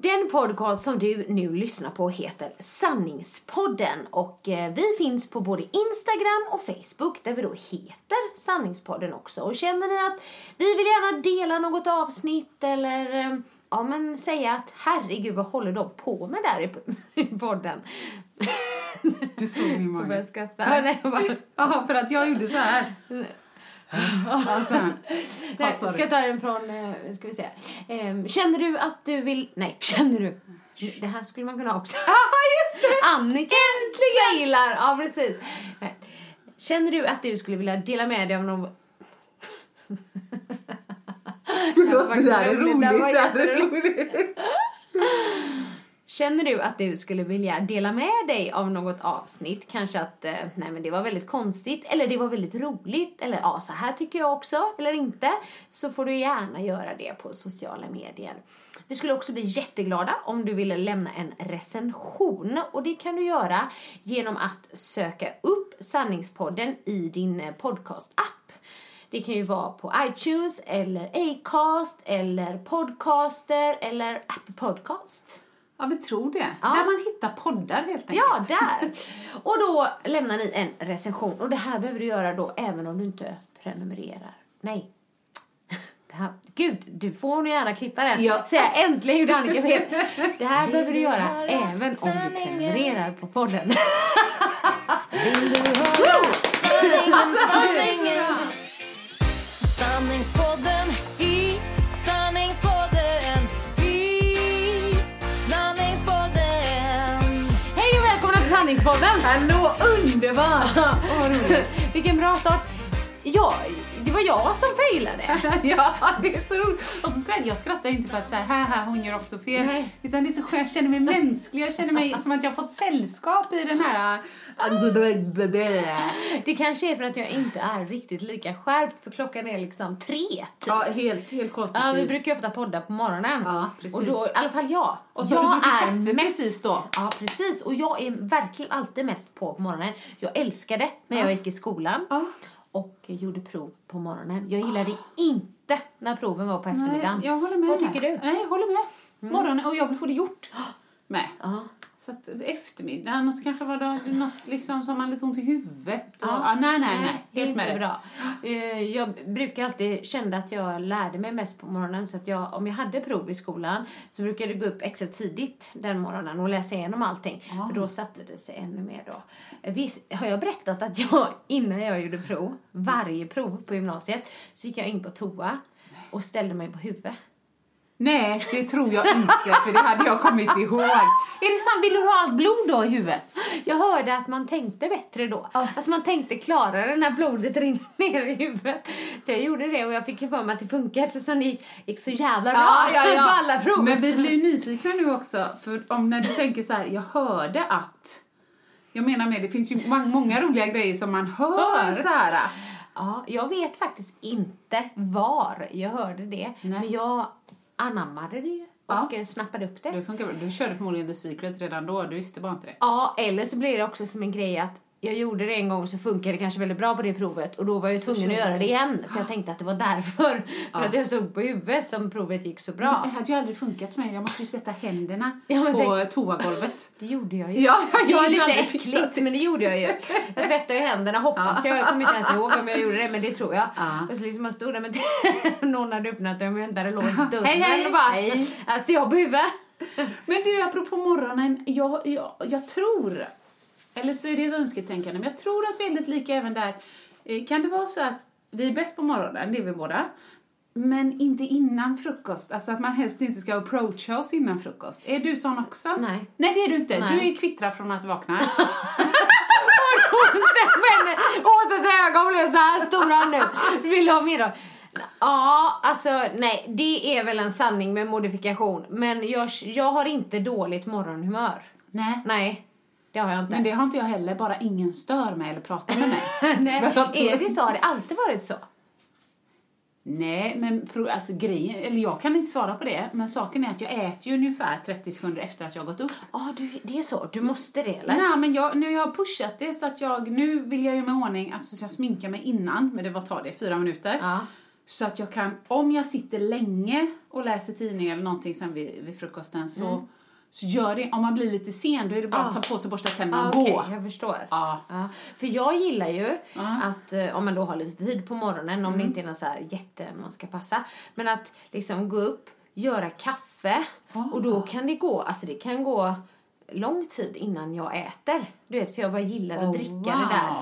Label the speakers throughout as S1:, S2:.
S1: Den podcast som du nu lyssnar på heter Sanningspodden och eh, vi finns på både Instagram och Facebook där vi då heter Sanningspodden också. Och känner ni att vi vill gärna dela något avsnitt eller eh, ja men säga att herregud vad håller de på med där i, i podden?
S2: Du såg min
S1: Jag börjar
S2: mage.
S1: skratta. Ja, nej, jag bara,
S2: Ja, för att jag gjorde så här. Alltså,
S1: Nej, ska jag ta den från, eh, ska vi se. Ehm, känner du att du vill, nej, känner du? Det här skulle man kunna ha också.
S2: Ja, just det!
S1: Annika Äntligen! Failar, ja precis. Nej. Känner du att du skulle vilja dela med dig av någon...
S2: Förlåt, men det här är
S1: roligt, det här
S2: är roligt.
S1: Känner du att du skulle vilja dela med dig av något avsnitt? Kanske att, eh, nej men det var väldigt konstigt, eller det var väldigt roligt, eller ja, så här tycker jag också, eller inte. Så får du gärna göra det på sociala medier. Vi skulle också bli jätteglada om du ville lämna en recension. Och det kan du göra genom att söka upp Sanningspodden i din podcastapp. podcast-app. Det kan ju vara på iTunes, eller Acast, eller Podcaster, eller Apple Podcast.
S2: Ja, vi tror det.
S1: Ja.
S2: Där man hittar poddar helt enkelt.
S1: Ja, där. Och då lämnar ni en recension. Och det här behöver du göra då även om du inte prenumererar. Nej. Det här, gud, du får nog gärna klippa den.
S2: Ja.
S1: Säga äntligen gjorde Annika fel. Det här behöver du göra även om du prenumererar på podden.
S3: Sanningspodden
S2: Hallå, underbart!
S1: Vilken bra start. Ja, det var jag som failade.
S2: ja, det är så roligt. Och så skrattar, jag skrattar inte för att säga här, här, hon gör också fel.
S1: Nej.
S2: Utan det är så skönt, jag känner mig mänsklig. Jag känner mig som att jag har fått sällskap i den här...
S1: Det kanske är för att jag inte är riktigt lika skärpt för klockan är liksom tre typ.
S2: Ja, helt, helt konstigt.
S1: Ja, vi brukar ju ofta podda på morgonen.
S2: Ja, precis.
S1: Och då, i alla fall jag.
S2: Och så
S1: jag
S2: druckit kaffe precis då.
S1: Ja, precis. Och jag är verkligen alltid mest på på morgonen. Jag älskade när jag gick i skolan.
S2: Ja.
S1: Och gjorde prov på morgonen. Jag gillade inte när proven var på eftermiddagen.
S2: Nej, jag håller med.
S1: Vad tycker du?
S2: Nej, jag håller med. Morgonen, och jag vill få det gjort med.
S1: Ja.
S2: Så att eftermiddagen och så kanske var det något liksom som man lite ont i huvudet. Och,
S1: Ja.
S2: ja, nej, nej, nej. Helt med det.
S1: bra. Eh, Jag brukar alltid känna att jag lärde mig mest på morgonen. Så att jag, om jag hade prov i skolan så brukade jag gå upp extra tidigt den morgonen och läsa igenom allting. För då satte det sig ännu mer då. Eh, Visst, har jag berättat att jag innan jag gjorde prov, varje prov på gymnasiet, så gick jag in på toa och ställde mig på huvudet.
S2: Nej, det tror jag inte, för det hade jag kommit ihåg. Är det sant? Vill du ha allt blod då i huvudet?
S1: Jag hörde att man tänkte bättre då. Alltså man tänkte klarare när blodet rinner ner i huvudet. Så jag gjorde det och jag fick ju för mig att det funkar eftersom det gick, gick så jävla bra på alla prov.
S2: Men vi blir nyfikna nu också, för om när du tänker så här, jag hörde att... Jag menar med, det finns ju många, många roliga grejer som man hör,
S1: Hör.
S2: så här.
S1: Ja, jag vet faktiskt inte var jag hörde det.
S2: Nej.
S1: Men jag anammade det ju och
S2: Ja.
S1: eh, snappade upp det.
S2: Det funkar bra. Du körde förmodligen The Secret redan då, du visste bara inte det.
S1: Ja, eller så blir det också som en grej att jag gjorde det en gång så funkade det kanske väldigt bra på det provet och då var jag tvungen att göra det igen för jag tänkte att det var därför. För att jag stod på huvudet som provet gick så bra.
S2: Det hade ju aldrig funkat för mig. Jag måste ju sätta händerna
S1: Ja, men
S2: på toagolvet.
S1: Det gjorde jag ju.
S2: Ja, jag
S1: det är lite äckligt, men det gjorde jag ju. Jag tvättade ju händerna, hoppas jag. Jag kommer inte ens ihåg om jag gjorde det, men det tror jag.
S2: Ja.
S1: Och så liksom man stod där med någon hade öppnat och jag inte hade låst dörren
S2: Hej, hej,
S1: och bara,
S2: hej.
S1: står jag på huvudet.
S2: Men du, apropå morgonen, jag, jag, jag tror, eller så är det ett önsketänkande, men jag tror att vi är lite lika även där. Eh, Kan det vara så att vi är bäst på morgonen, det är vi båda, men inte innan frukost? Alltså att man helst inte ska approacha oss innan frukost. Är du sån också?
S1: Nej.
S2: Nej, det är du inte.
S1: Nej.
S2: Du är kvittrad från att vakna.
S1: Åsas ögon blev så här stora nu. Vill du ha mer då? Ja, alltså nej, det är väl en sanning med modifikation. Men jag, jag har inte dåligt morgonhumör.
S2: Nej.
S1: Nej, det har jag inte.
S2: Men det har inte jag heller, bara ingen stör mig eller pratar med mig.
S1: nej. Är det så? Har det alltid varit så?
S2: Nej, men alltså grejen, eller jag kan inte svara på det, men saken är att jag äter ju ungefär 30 sekunder efter att jag har gått upp.
S1: Ja, du, det är så. Du måste det, eller?
S2: Nej, men jag, nu har jag pushat det så att jag, nu vill jag mig i ordning, alltså så jag sminkar mig innan, men det var tar det, fyra minuter.
S1: Ja.
S2: Så att jag kan, om jag sitter länge och läser tidning eller någonting sen vid, vid frukosten så, så gör det, om man blir lite sen då är det bara att
S1: Ah.
S2: ta på sig, borsta tänderna och
S1: okej,
S2: gå.
S1: jag förstår.
S2: Ja.
S1: Ja, för jag gillar ju att, eh, om man då har lite tid på morgonen, om det
S2: Mm.
S1: inte är något så här jätte man ska passa, men att liksom gå upp, göra kaffe och då kan det gå, alltså det kan gå lång tid innan jag äter. Du vet, för jag bara gillar att
S2: Oh,
S1: dricka
S2: wow.
S1: det där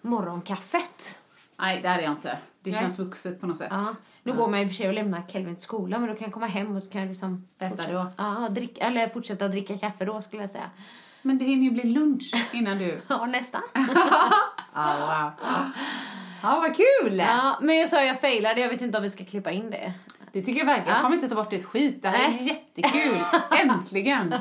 S1: morgonkaffet.
S2: Nej, det är jag inte. Det
S1: Nej.
S2: känns vuxet på något sätt.
S1: Ja. Nu går man i och för sig och lämnar Kelvin till skolan, men då kan jag komma hem och så kan jag liksom
S2: Äta
S1: fortsätta,
S2: då?
S1: Ja, dricka, eller fortsätta dricka kaffe då skulle jag säga.
S2: Men det hinner ju bli lunch innan du...
S1: Ja, nästan.
S2: Ja, wow. Ja, vad kul!
S1: Ja, men jag sa jag failade, jag vet inte om vi ska klippa in det.
S2: Det tycker jag verkligen. Jag
S1: Ja.
S2: kommer inte ta bort ett skit. Det här är jättekul. Äntligen!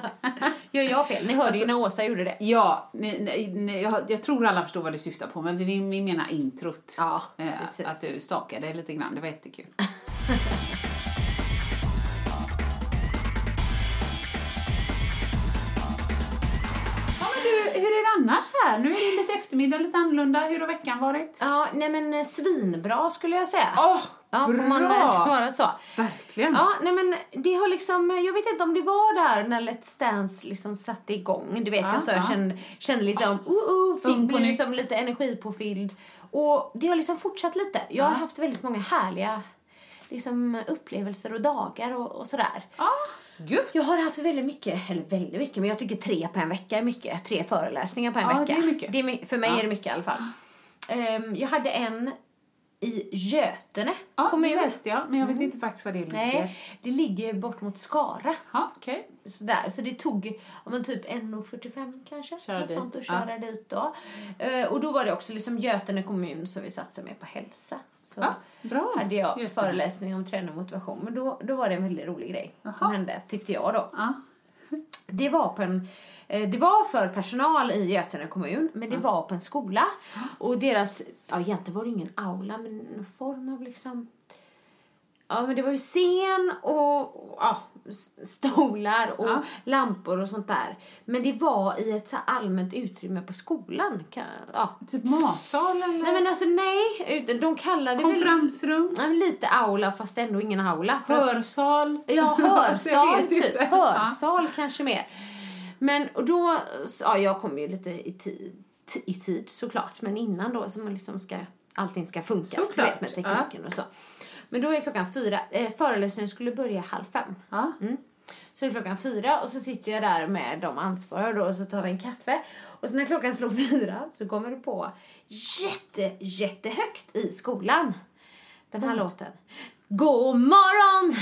S1: Gör jag fel? Ni hörde
S2: Alltså-
S1: ju när Åsa gjorde det.
S2: Ja, ni, ni, ni, jag, jag tror alla förstår vad du syftar på, men vi, vi menar introt.
S1: Ja,
S2: Eh, att du stakade lite grann, det var jättekul. är det annars här? Nu är det lite eftermiddag, lite annorlunda. Hur har veckan varit?
S1: Ja, nej men eh, svinbra skulle jag säga.
S2: Åh,
S1: ja,
S2: bra!
S1: får man eh, svara så.
S2: Verkligen.
S1: Ja, nej men det har liksom, jag vet inte om det var där när Let's Dance liksom satte igång. Du vet,
S2: Ja,
S1: jag, så, jag
S2: ja.
S1: kände, kände liksom, uh, uh, fick
S2: Ung på
S1: bli liksom lite energipåfylld. Och det har liksom fortsatt lite. Jag har
S2: Ja.
S1: haft väldigt många härliga liksom, upplevelser och dagar och, och sådär.
S2: Ja, gött.
S1: Jag har haft väldigt mycket, eller väldigt mycket, men jag tycker tre på en vecka är mycket. Tre föreläsningar på en
S2: Ja,
S1: vecka.
S2: det är mycket.
S1: Det är, för mig
S2: Ja.
S1: är det mycket i alla fall. Ehm, jag hade en i Götene
S2: Ja, det
S1: kommun.
S2: läste jag, men jag vet inte faktiskt var det ligger.
S1: Nej, det ligger bort mot Skara.
S2: Ja, okej.
S1: Sådär. Så det tog ja, men typ 1.45 kanske.
S2: Köra
S1: något
S2: dit.
S1: sånt att
S2: Ja.
S1: köra dit då. Eh, och då var det också liksom Götene kommun som vi satsade med på hälsa. Så
S2: Ja, bra.
S1: hade jag
S2: Götene.
S1: föreläsning om träning och motivation. Men då, då var det en väldigt rolig grej
S2: Jaha.
S1: som hände, tyckte jag då.
S2: Ja.
S1: Det var på en eh, det var för personal i Götene kommun, men det var på en skola. Och deras, ja egentligen var det ingen aula, men en form av liksom... Ja, men det var ju scen och, och ja, stolar och
S2: Ja.
S1: lampor och sånt där. Men det var i ett så allmänt utrymme på skolan. Ja.
S2: Typ matsal eller?
S1: Nej men alltså nej, de kallade väl...
S2: Konferensrum?
S1: Ja, men lite aula fast ändå ingen aula.
S2: Hörsal?
S1: Ja,
S2: Alltså,
S1: hörsal typ. Hörsal kanske mer. Men och då, ja jag kom ju lite i tid, i tid såklart. Men innan då så man liksom ska, allting ska funka.
S2: Såklart,
S1: vet, med tekniken och så. Men då är klockan fyra, eh, föreläsningen skulle börja halv fem.
S2: Ja.
S1: Mm. Så är klockan fyra och så sitter jag där med de ansvariga då och så tar vi en kaffe. Och så när klockan slår fyra så kommer det på jätte, jättehögt i skolan. Den här låten. God morgon!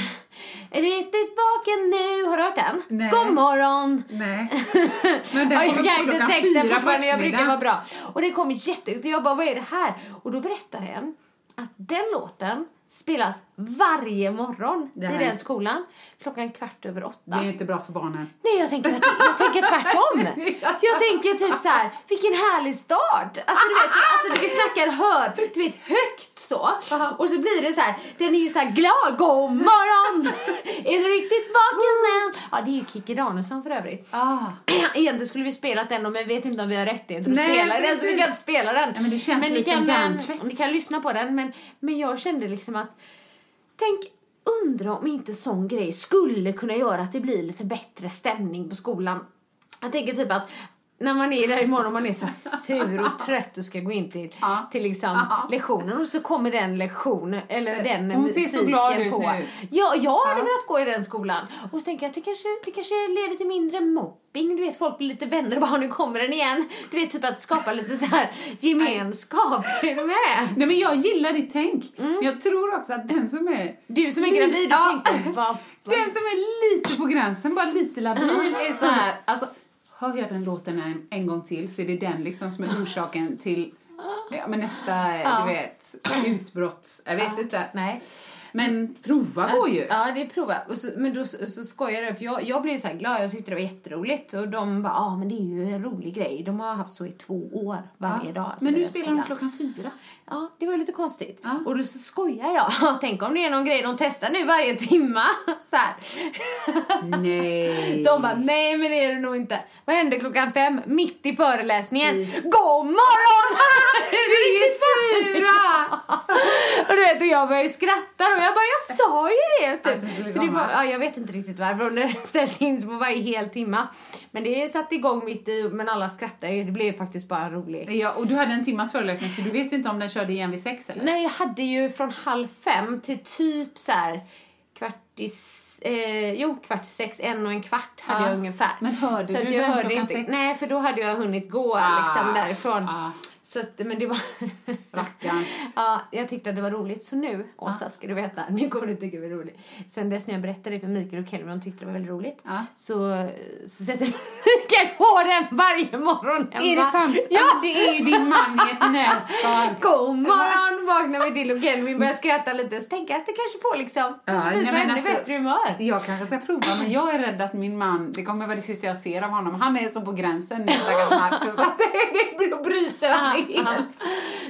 S1: Är du riktigt vaken nu? Har du hört den?
S2: Nej.
S1: God morgon!
S2: Nej. Men den
S1: jag
S2: kommer på klockan
S1: texten
S2: fyra på
S1: fortfarande, jag brukar
S2: eftermiddagen.
S1: vara bra. Och det kom jättehögt och jag bara, vad är det här? Och då berättar en att den låten spelas varje morgon
S2: Det
S1: i den skolan klockan kvart över åtta.
S2: Det är inte bra för barnen.
S1: Nej, jag tänker, jag tänker tvärtom. Jag tänker typ så här, vilken härlig start. Alltså du vet, alltså, vi snackar hör, du vet högt så. Och så blir det så här, den är ju så här glad, god morgon! är du riktigt vaken än? Ja, det är ju Kikki Danielsson för övrigt.
S2: Ah.
S1: Egentligen skulle vi spelat den men vi vet inte om vi har rättigheter att spela den så vi kan inte spela den.
S2: Ja, men det känns
S1: ni
S2: lite som
S1: kan, eh,
S2: hjärntvätt.
S1: Ni kan lyssna på den men, men jag kände liksom att Tänk, undra om inte sån grej skulle kunna göra att det blir lite bättre stämning på skolan. Jag tänker typ att när man är där imorgon och man är så sur och trött och ska gå in till,
S2: Ja.
S1: till liksom
S2: Ja.
S1: lektionen och så kommer den lektionen, eller den
S2: Hon ser så glad ut
S1: på.
S2: nu.
S1: Ja, jag hade
S2: Ja.
S1: velat gå i den skolan. Och så tänker jag att det kanske, det kanske leder till mindre mobbing. Du vet, folk blir lite vänner och bara nu kommer den igen. Du vet, typ att skapa lite så här gemenskap. Är du med?
S2: Nej men jag gillar ditt tänk. Men jag tror också att den som är
S1: Du som är gravid, du
S2: Ja.
S1: tänkte bara...
S2: Den som är lite på gränsen, bara lite labil, är så här. Alltså, hör jag den låten en, en gång till så är det den liksom som är orsaken till ja, men nästa,
S1: Ja.
S2: du vet, utbrott. Jag vet inte.
S1: Nej.
S2: Men prova går ju.
S1: Ja, det är prova. Så, men då så, så skojar jag för jag, jag blev så här glad. Jag tyckte det var jätteroligt. Och de bara, ja ah, men det är ju en rolig grej. De har haft så i två år varje dag. alltså,
S2: men nu spelar de klockan fyra.
S1: Ja, det var lite konstigt.
S2: Ja.
S1: Och då skojar jag. Tänk om det är någon grej de testar nu varje timma. Så här.
S2: Nej.
S1: De bara, nej men det är det nog inte. Vad hände klockan fem? Mitt i föreläsningen. God morgon!
S2: Det är ju sura!
S1: Och du vet, och jag började skratta och jag bara, jag sa ju det! Typ. Så det var, ja, jag vet inte riktigt varför, det ställts in på varje hel timma. Men det satte igång mitt i, men alla skrattade ju. Det blev ju faktiskt bara roligt.
S2: Ja, och du hade en timmas föreläsning så du vet inte om den körde igen vid sex eller?
S1: Nej, jag hade ju från halv fem till typ så här kvart i, eh, jo, kvart sex, en och en kvart hade
S2: Ja.
S1: jag ungefär.
S2: Men hörde
S1: så
S2: du
S1: jag
S2: den
S1: hörde
S2: klockan
S1: inte,
S2: sex?
S1: Nej, för då hade jag hunnit gå
S2: Ah,
S1: liksom därifrån.
S2: ah.
S1: Så att, men det var...
S2: Rackarns.
S1: Ja, jag tyckte att det var roligt. Så nu, Åsa, ska du veta, nu kommer du tycka det var roligt. Sen dess när jag berättade för Mikael och Kelvin, de tyckte det var väldigt roligt.
S2: Ja.
S1: Så, så sätter Mikael på den varje morgon hemma.
S2: Är det sant?
S1: Ja!
S2: Det är ju din man i ett nötskal.
S1: God morgon vaknar vi till och Kelvin börjar skratta lite. Så tänker jag att det kanske får liksom, kanske
S2: nej, men
S1: ännu
S2: alltså-
S1: bättre humör.
S2: Jag kanske ska prova, men jag är rädd att min man, det kommer vara det sista jag ser av honom. Han är så på gränsen nu, stackars Marcus, att det, det bryter han helt.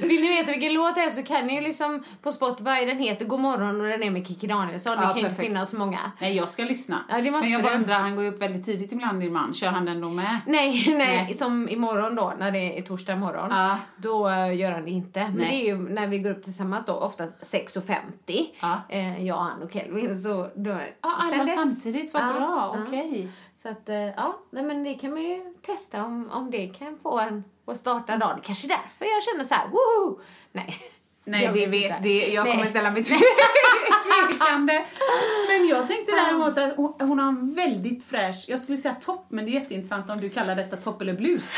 S1: Vill ni veta vilken låt det är så kan ni ju liksom på Spotify, den heter God morgon och den är med Kikki Danielsson. det
S2: Ja,
S1: kan ju inte
S2: perfekt.
S1: finnas många.
S2: Nej, jag ska lyssna.
S1: Ja, det måste
S2: men jag bara undrar, han går ju upp väldigt tidigt ibland, din man. Kör han den då med?
S1: Nej, nej,
S2: Nej.
S1: som imorgon då, när det är torsdag morgon.
S2: Ja.
S1: Då eh, gör han det inte. Men
S2: Nej.
S1: det är ju när vi går upp tillsammans då, ofta 6.50.
S2: Ja.
S1: Eh, jag, han och Kelvin. Så då,
S2: Ja, alla
S1: dess-
S2: samtidigt, vad bra, okej.
S1: Så att, eh, ja, nej, men det kan man ju testa om, om det kan få en att starta dagen. Det kanske är därför jag känner så här, woho! Nej.
S2: Nej,
S1: Jag
S2: det
S1: vet inte.
S2: det, jag
S1: Nej.
S2: kommer ställa mig tve- tvekande. Men jag tänkte däremot att hon, hon har en väldigt fräsch, jag skulle säga topp, men det är jätteintressant om du kallar detta topp eller blus.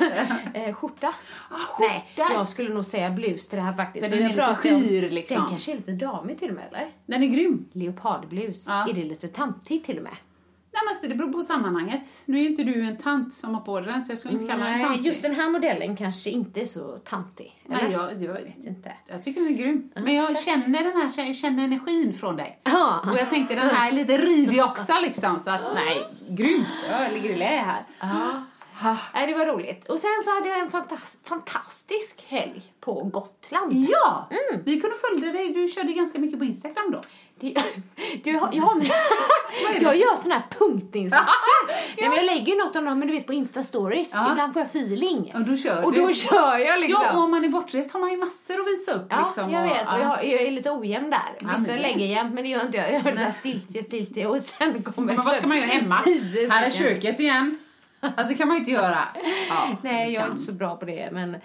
S1: Eh, skjorta?
S2: skjorta.
S1: Nej, jag skulle nog säga blus till det här faktiskt. Så
S2: den är lite skir, liksom.
S1: Den kanske är lite damig till och med, eller?
S2: Den är grym.
S1: Leopardblus.
S2: Ja.
S1: Är det lite tantigt till och med?
S2: Nej, men alltså, det beror på sammanhanget. Nu är inte du en tant som har på den, så jag skulle inte kalla den tantig.
S1: just den här modellen kanske inte är så tantig.
S2: Nej, jag, jag,
S1: vet inte.
S2: jag tycker den är grym. Men jag känner den här, jag känner energin från dig.
S1: Ja.
S2: Och jag tänkte den här är lite rivig också liksom, så att nej, grymt. Jag ligger i lä här.
S1: Ja. Nej, det var roligt. Och sen så hade jag en fantas- fantastisk helg på Gotland.
S2: Ja!
S1: Mm.
S2: Vi kunde följa dig, du körde ganska mycket på Instagram då.
S1: Det, du, har- jag, har, jag gör såna här punktinsatser. Nej, men jag lägger ju något om dem, men du vet på Insta-stories.
S2: Ja.
S1: Ibland får jag feeling.
S2: Och då kör
S1: Och då kör jag liksom.
S2: Ja, och om man är bortrest har man ju massor att visa upp.
S1: Ja,
S2: liksom,
S1: jag
S2: och,
S1: vet. Och
S2: ja.
S1: jag, jag är lite ojämn där.
S2: Ja,
S1: Vissa
S2: det-
S1: lägger jämt, men det gör inte jag. Jag gör stiltje, stiltje och sen kommer
S2: Men vad ska man göra hemma? Här är köket igen. Alltså kan man inte göra. Ja,
S1: Nej, jag är inte så bra på det. Men,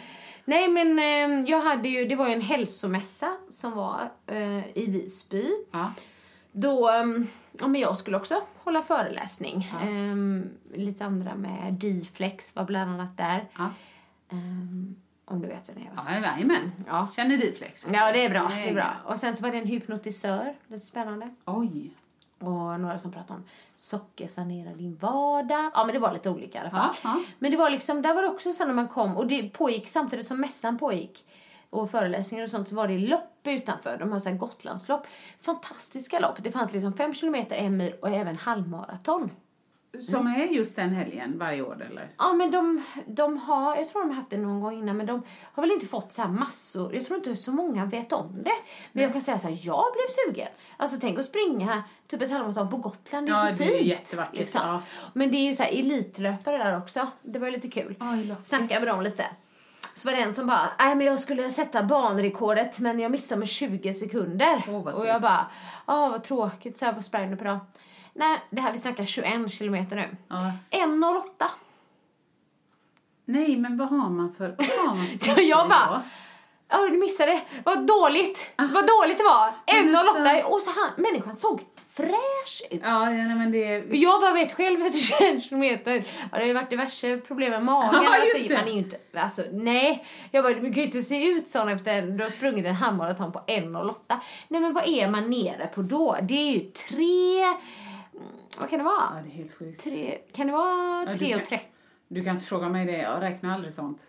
S1: nej, men eh, jag hade ju, det var ju en hälsomässa som var eh, i Visby.
S2: Ja.
S1: Då, eh, ja, men jag skulle också hålla föreläsning. Eh, lite andra med D-flex var bland annat där.
S2: Ja.
S1: Om du vet vem det är va?
S2: Ja, jajamän.
S1: Ja.
S2: Känner Diflex.
S1: Ja, det är bra. Det är bra. Och sen så var det en hypnotisör, lite spännande.
S2: Oj.
S1: Och några som pratade om sockersanera din vardag. Ja, men det var lite olika i alla fall.
S2: Ja, ja.
S1: Men det var liksom, där var det också så när man kom och det pågick samtidigt som mässan pågick och föreläsningar och sånt så var det lopp utanför. De har så här Gotlandslopp. Fantastiska lopp. Det fanns liksom fem kilometer, en mil och även halvmaraton.
S2: Som är just den helgen varje år eller?
S1: Ja, men de, de har, jag tror de har haft det någon gång innan, men de har väl inte fått så massor. Jag tror inte så många vet om det. Men jag kan säga så här, jag blev sugen. Alltså tänk att springa typ ett halvmaraton på Gotland, det är
S2: Ja,
S1: så
S2: det är
S1: fint.
S2: jättevackert,
S1: liksom.
S2: ja.
S1: Men det är ju så här elitlöpare där också. Det var ju lite kul.
S2: Oj.
S1: Snacka med dem lite. Så var det en som bara, nej men jag skulle sätta banrekordet men jag missade med 20 sekunder.
S2: Vad
S1: och jag bara, ja vad tråkigt, så här, vad sprang du på då? Nej, det här vi snackar 21 kilometer nu.
S2: Ja.
S1: 1.08.
S2: Nej, men vad har man för... Vad har man för
S1: Så jag bara, ja du missade, vad dåligt, vad dåligt det var. 1.08 och så han, människan såg fräsch ut.
S2: Ja, ja, nej, men det...
S1: Jag bara vet själv efter 21 kilometer, ja, det har ju varit diverse problem med magen.
S2: Ja,
S1: alltså, man är ju inte, alltså nej. Jag bara, du kan ju inte se ut sån efter du har sprungit en halvmaraton på 1.08. Nej men vad är man nere på då? Det är ju tre, vad kan det
S2: Ja,
S1: vara?
S2: det är helt sjukt.
S1: Tre, kan det vara
S2: Ja, du
S1: 3.30?
S2: kan- Du kan inte fråga mig det, jag räknar aldrig sånt.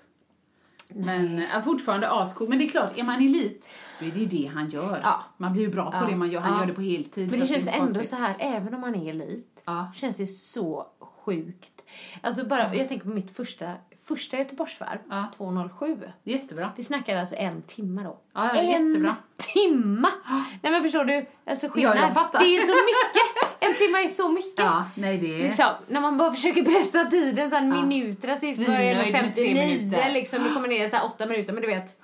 S2: Men ja, fortfarande ascool. Men det är klart, är man elit, då är det ju det han gör.
S1: Ja.
S2: Man blir ju bra på
S1: Ja.
S2: det man gör. Han
S1: Ja.
S2: gör det på heltid.
S1: Men det känns
S2: inte
S1: ändå så här, även om man är elit,
S2: Ja.
S1: känns det så sjukt. Alltså bara, jag tänker på mitt första, första Göteborgsvarv,
S2: Ja.
S1: 2.07.
S2: Jättebra.
S1: Vi snackade alltså en timme då.
S2: Ja, ja,
S1: en
S2: jättebra.
S1: timma! Nej men förstår du? Alltså skillnad.
S2: Ja, jag fattar.
S1: Det är så mycket! En timme är så mycket.
S2: Ja, nej det är...
S1: Liksom, när man bara försöker pressa tiden så här minuterna sist
S2: Svinnöjd
S1: det
S2: med tre
S1: 59
S2: minuter.
S1: liksom. Det kommer ner så här åtta minuter men du vet.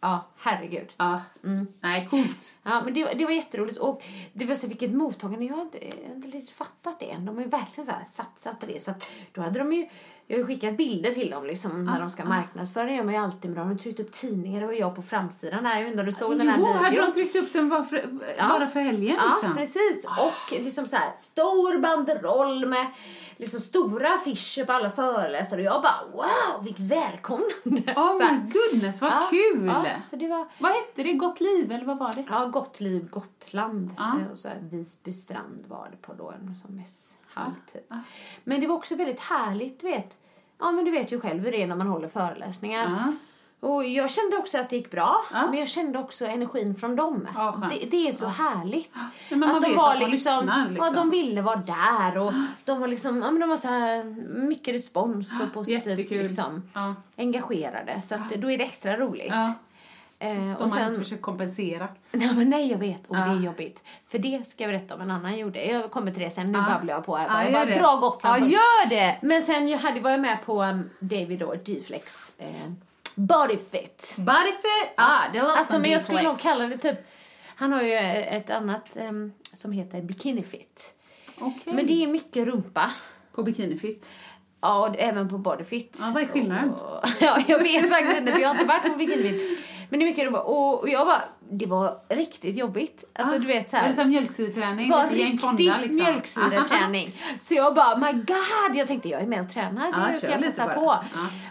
S1: Ja, herregud.
S2: Ja.
S1: Mm.
S2: Nej, coolt.
S1: Ja, men det, var- det var jätteroligt. Och det var så vilket mottagande. Jag har inte, jag har inte riktigt fattat det än. De har ju verkligen så satsat på det. Så att då hade de ju, jag har ju skickat bilder till dem liksom, när de ska marknadsföra. Det gör man ju alltid dem. De har tryckt upp tidningar. Var jag på framsidan. Jag om du såg den här
S2: Jo,
S1: videon.
S2: hade de tryckt upp den bara för, bara för helgen
S1: Ja,
S2: liksom?
S1: precis. Och liksom så här stor banderoll med liksom stora affischer på alla föreläsare. Och jag bara wow, vilket välkomnande.
S2: Oh my goodness, vad
S1: Ja,
S2: kul!
S1: Ja, så det var
S2: Vad hette det? Gott liv, eller vad var det?
S1: Ja, Gott liv, Gotland.
S2: Ja.
S1: Eh, Och så Visby strand var det på då, en sån mässhall typ. Men det var också väldigt härligt, vet. Ja, men du vet ju själv hur det är när man håller föreläsningar.
S2: Ja.
S1: Och jag kände också att det gick bra,
S2: Ja.
S1: men jag kände också energin från dem.
S2: Ja,
S1: det, det är så härligt.
S2: men man vet att de lyssnar, liksom.
S1: Ja, de ville vara där och de var liksom, ja men de var så här mycket respons och positivt
S2: jättekul.
S1: liksom
S2: Ja.
S1: engagerade. Så att då är det extra roligt.
S2: Ja.
S1: Eh,
S2: Så
S1: och
S2: man
S1: sen,
S2: inte försöker kompensera.
S1: Nej, men nej, jag vet. Och
S2: Ja.
S1: det är jobbigt. För det ska jag berätta om en annan gjorde. Jag kommer till det sen. Nu
S2: Ja.
S1: babblar jag på.
S2: Ja,
S1: jag
S2: gör
S1: bara
S2: det.
S1: dra Gotland
S2: Ja,
S1: först.
S2: gör det!
S1: Men sen jag hade, var jag med på um, David då, D-flex. Eh, Bodyfit.
S2: Bodyfit! Ah, det låter
S1: Alltså,
S2: som
S1: men jag skulle nog kalla det typ... Han har ju ett annat em, som heter Bikinifit.
S2: Okej.
S1: Men det är mycket rumpa.
S2: På bikinifit.
S1: Ja, och även på Bodyfit.
S2: Ja, vad är skillnaden?
S1: Och, ja, jag vet faktiskt inte för jag har inte varit på Bikinifit. Men det är mycket rumpa. Och, jag bara, det var riktigt jobbigt. Alltså
S2: Ah,
S1: du vet så
S2: Var det som mjölksyreträning?
S1: var riktig
S2: liksom?
S1: mjölksyreträning. Så jag bara, my god! Jag tänkte, jag är med och tränar.
S2: Ja,
S1: Det kan jag passa på.
S2: Ja.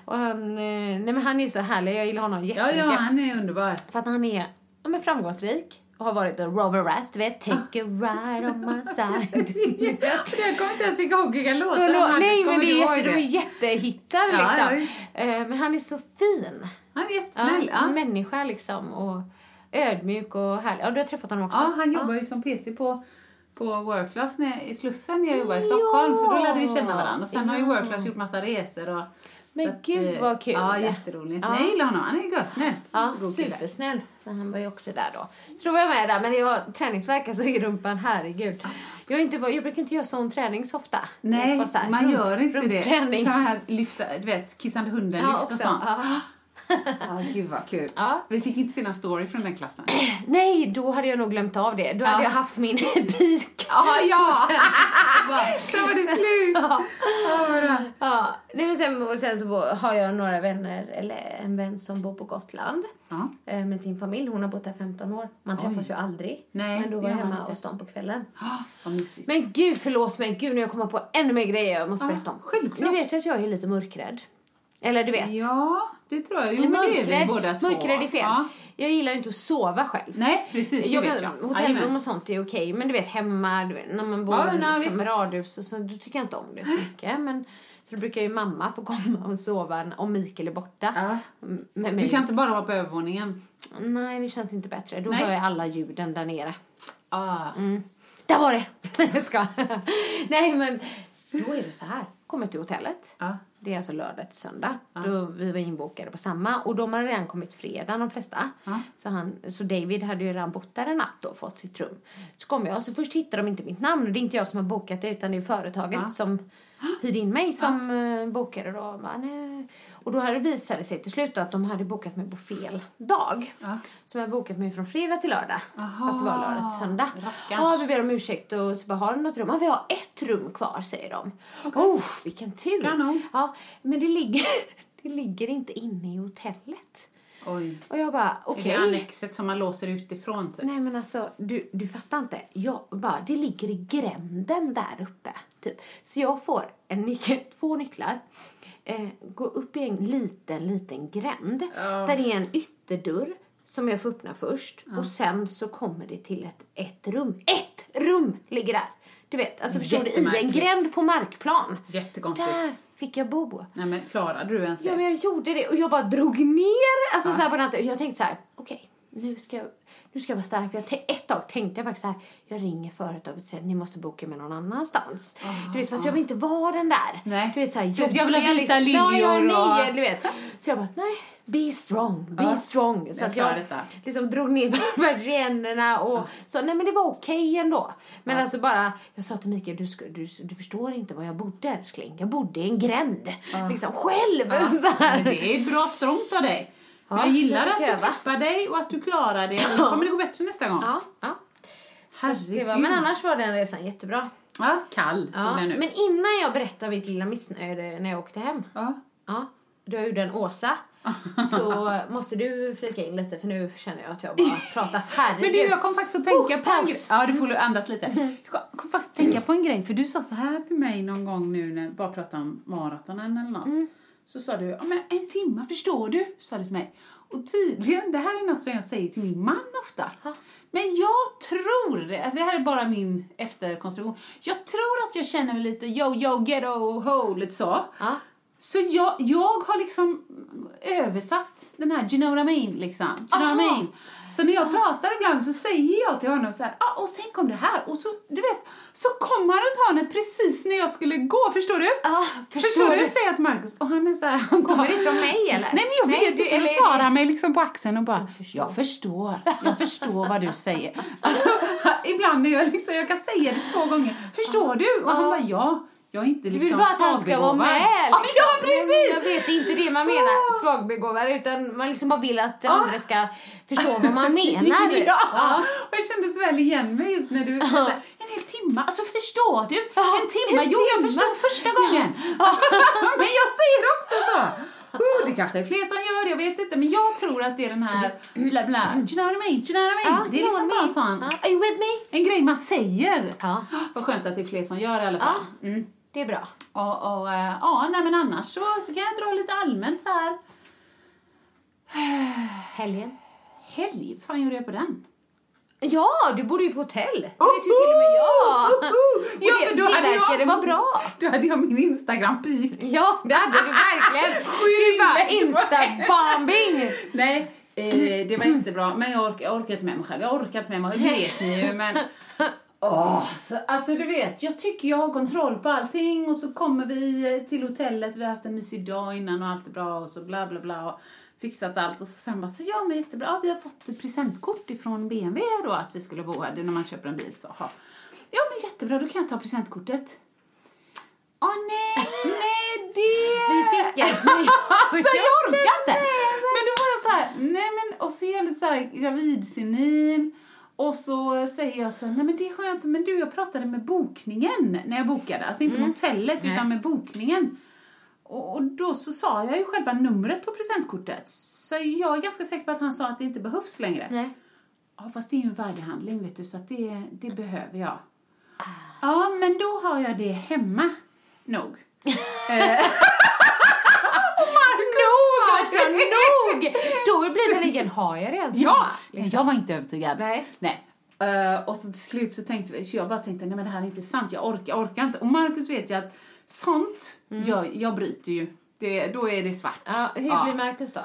S1: Och han, eh, nej men han är så härlig. Jag gillar honom
S2: Ja,
S1: jättemycket.
S2: ja, han är underbar.
S1: För att han är ja, men framgångsrik. Och har varit en Robert Rast, du vet. Take a ride on my side.
S2: Jag kommer inte ens ihåg vilka låtar hade.
S1: nej men det är, jätte, de är jättehittar
S2: Ja, ja,
S1: liksom.
S2: visst.
S1: Eh, men han är så fin.
S2: Han är jättesnäll.
S1: Ja,
S2: Ja,
S1: Människa liksom. Och ödmjuk och härlig. Ja, du har träffat honom också?
S2: ja, han jobbar ju som PT på på Work Class när, i Slussen när jag jobbade i Stockholm. Så då lärde vi känna varandra. Och sen har ju
S1: Ja.
S2: Work Class gjort massa resor. Och,
S1: Men
S2: att,
S1: gud,
S2: eh,
S1: vad kul.
S2: Ja, jätteroligt.
S1: Ja.
S2: Nej, jag gillar honom. Han är görsnäll.
S1: Ja,
S2: God
S1: supersnäll. Så han var ju också där då. Så då var jag med där, men jag träningsvärk alltså i rumpan, herregud. Jag, inte, jag brukar inte göra sån träning så ofta.
S2: Nej,
S1: så här,
S2: man gör inte det.
S1: rumpträning.
S2: Så här lyfta, du vet, kissande hunden
S1: Ja,
S2: och sånt.
S1: Ja.
S2: Ja, gud vad kul.
S1: Ja.
S2: Vi fick inte se någon story från den klassen.
S1: Nej, då hade jag nog glömt av det. Då
S2: Ja.
S1: hade jag haft min peak.
S2: Ja, ja!
S1: Bara,
S2: Så var det slut!
S1: ja.
S2: Ja, bra.
S1: Ja, nej men sen, och sen så har jag några vänner, eller en vän som bor på Gotland
S2: Ja.
S1: eh, med sin familj. Hon har bott där 15 år. Man träffas ju aldrig.
S2: Nej,
S1: men då var jag hemma hos dem på kvällen.
S2: Ah.
S1: Men gud, förlåt mig. Gud, nu jag kommer på ännu mer grejer jag måste
S2: Ja,
S1: berätta om.
S2: självklart.
S1: Nu vet jag att jag är lite mörkrädd. Eller du vet.
S2: Ja, det tror jag. Jo, men det är vi båda två.
S1: mörkrädd är fel.
S2: Ja.
S1: Jag gillar inte att sova själv.
S2: Nej, precis. Det
S1: jag
S2: vet jag.
S1: hotellrum och sånt är okej, men du vet hemma, du vet, när man bor
S2: Ja, nej,
S1: liksom, med radhus och så, då tycker jag inte om det så mycket. Men, så då brukar ju mamma få komma och sova om Mikael är borta.
S2: Ja.
S1: M- Med mig.
S2: Du kan inte bara vara på övervåningen.
S1: Nej, det känns inte bättre. Då
S2: Nej.
S1: hör jag alla ljuden där nere.
S2: Ah.
S1: Där var det! jag ska. Nej, men Då är det så här. Kommer till hotellet.
S2: Ja.
S1: Det är alltså lördag till söndag. Då vi var inbokade på samma. Och de hade redan kommit fredag, de flesta.
S2: Ja.
S1: Så, han, så David hade ju redan bott där en natt och fått sitt rum. Så kom jag. Så först hittade de inte mitt namn. Och det är inte jag som har bokat det utan det är företaget som hyrde in mig som eh, bokade då. Nej. Och då hade det visat sig till slut att de hade bokat mig på fel dag.
S2: Ja.
S1: Så jag hade bokat mig från fredag till lördag.
S2: Aha.
S1: Fast det var lördag till söndag. Ja, vi ber om ursäkt och så bara, har du något rum? Ja, vi har ett rum kvar, säger de. Oh, vilken tur.
S2: Kanon.
S1: Ja, men det ligger, det ligger inte inne i hotellet.
S2: Oj.
S1: Och jag bara,
S2: Är
S1: okej.
S2: det annexet som man låser utifrån typ?
S1: Nej men alltså, du, du fattar inte. Jag bara, det ligger i gränden där uppe. Typ. Så jag får en nyckel, två nycklar. Eh, gå upp i en liten, liten gränd. Där det är en ytterdörr som jag får öppna först. Och sen så kommer det till ett, ett rum. Ett rum ligger där! Du vet, alltså förstår du? I en gränd på markplan.
S2: Jättekonstigt.
S1: Där fick jag bo.
S2: Nej men klarade du ens det?
S1: Ja, men jag gjorde det och jag bara drog ner alltså så här på natten. Jag tänkte så här, okej, nu ska jag nu ska jag vara stark. För jag ett tag tänkte jag faktiskt så här, jag ringer företaget och säger ni måste boka mig någon annanstans. du vet, fast jag vill inte vara den där.
S2: Nej.
S1: Du vet så här,
S2: Typ, jag vill ha
S1: jobbiga
S2: vita
S1: liksom.
S2: Liljor och-
S1: nio, du vet. Så jag bara, nej, be strong, be
S2: Ja,
S1: strong. Så
S2: jag
S1: att jag
S2: detta.
S1: liksom drog ner persiennerna och så, nej men det var okej ändå. Men alltså bara, jag sa till Mikael, du, du, du förstår inte var jag bodde älskling. Jag bodde i en gränd. Liksom själv. Så här.
S2: Men det är bra strångt av dig. Men
S1: Ja,
S2: jag gillar att du peppar dig och att du klarar det. Då kommer det gå bättre nästa gång.
S1: Ja, ja.
S2: Herregud.
S1: Var, men annars var den resan jättebra.
S2: Ja, kall
S1: Ja,
S2: den nu.
S1: men innan jag berättar mitt lilla missnöje när jag åkte hem.
S2: Ja.
S1: Ja, då jag gjorde en Åsa. Så måste du flika in lite för nu känner jag att jag bara pratat. Herregud.
S2: Men du, jag kom faktiskt att tänka
S1: Oh,
S2: på en grej. Ja, du får andas lite. Jag kom- faktiskt att tänka på en grej. För du sa så här till mig någon gång nu när bara pratade om maratonen eller något.
S1: Mm.
S2: Så sa du, ja men en timme, förstår du? Sa du till mig. Och tydligen, det här är något som jag säger till min man ofta.
S1: Ha.
S2: Men jag tror, det här är bara min efterkonstruktion. Jag tror att jag känner mig lite yo, yo, ghetto, ho, lite så.
S1: Ja.
S2: Så jag, jag har liksom översatt den här, do you know what I mean, liksom. Do you know what I mean? Så när jag pratar ibland så säger jag till honom så här, ah, och sen kom det här, och så, du vet, så kom han runt hörnet precis när jag skulle gå, förstår du?
S1: Ja,
S2: Förstår,
S1: förstår
S2: du? Säger jag till Markus, och han är så här, han tar,
S1: Kommer det från mig eller?
S2: Nej men jag vet
S1: du-
S2: inte, så
S1: är
S2: tar han mig liksom på axeln och bara,
S1: förstår.
S2: jag förstår, jag förstår vad du säger. Alltså, ibland när jag liksom, jag kan säga det två gånger, förstår du? Och han bara, ja, jag är inte
S1: Du
S2: liksom
S1: vill bara att han ska vara
S2: svagbegåvad."
S1: med.
S2: Ja,
S1: liksom.
S2: ja precis!
S1: Jag vet, inte det man menar, svagbegåvad, utan man liksom bara vill att den andra ska förstå vad man menar.
S2: Ja. Och jag kände så väl igen mig just när du sa en hel timme, alltså förstår du?
S1: Ja,
S2: en timme,
S1: en
S2: jo jag
S1: timme.
S2: förstod första gången. men jag säger också så. Oh, det kanske är fler som gör det, jag vet inte. Men jag tror att det är den här bla bla, do you know what I mean? Do you know what I mean?
S1: Ja,
S2: det är liksom bara en sån,
S1: Ja, Are you with me?
S2: en grej man säger.
S1: Ja,
S2: Vad skönt att det är fler som gör det i alla fall. Mm.
S1: Det är bra.
S2: Och, och eh, ja, nej men annars så, så kan jag dra lite allmänt så här.
S1: Helgen.
S2: Helg, vad fan gjorde jag på den?
S1: Ja, du bodde ju på hotell. Det vet ju till och med jag. Och
S2: Ja,
S1: det,
S2: då
S1: det
S2: hade jag-
S1: verkade vara bra.
S2: Då hade jag min Instagram-peak.
S1: Ja, det hade du verkligen. Du bara insta-bombing.
S2: Nej, eh, det var jättebra. Men jag, ork, jag orkar inte med mig själv. Jag orkar inte med mig det vet ni ju. Men, åh, så, alltså du vet, jag tycker jag har kontroll på allting. Och så kommer vi eh, till hotellet, vi har haft en mysig dag innan och allt är bra. Och så bla bla bla. Och fixat allt. Och så sen bara, så ja men jättebra. Ja, vi har fått presentkort ifrån BMW då att vi skulle bo här. Det är när man köper en bil så. Ha. Ja men jättebra, då kan jag ta presentkortet. Åh nej, nej det...
S1: Vi fick ett.
S2: alltså jag orkar inte! Men då var jag så här, nej men, och så är jag lite så här gravidsenil. Och så säger jag så här, nej men det har jag inte, men du jag pratade med bokningen när jag bokade. Alltså inte med hotellet utan med bokningen. Och, och då så sa jag ju själva numret på presentkortet. Så jag är ganska säker på att han sa att det inte behövs längre.
S1: Nej.
S2: Ja, fast det är ju en värdehandling vet du, så att det, det behöver jag. Ja, men då har jag det hemma. Nog.
S1: Nog! Då blir det liggen, har jag redan
S2: Ja,
S1: samma,
S2: men
S1: liksom.
S2: jag var inte övertygad.
S1: Nej.
S2: Nej. Eh, och så till slut så tänkte vi, så jag bara tänkte, nej men det här är inte sant, jag orkar, orkar inte. Och Markus vet ju att sånt, jag, jag bryter ju. Det, då är det svart.
S1: Ja, hur blir Marcus då?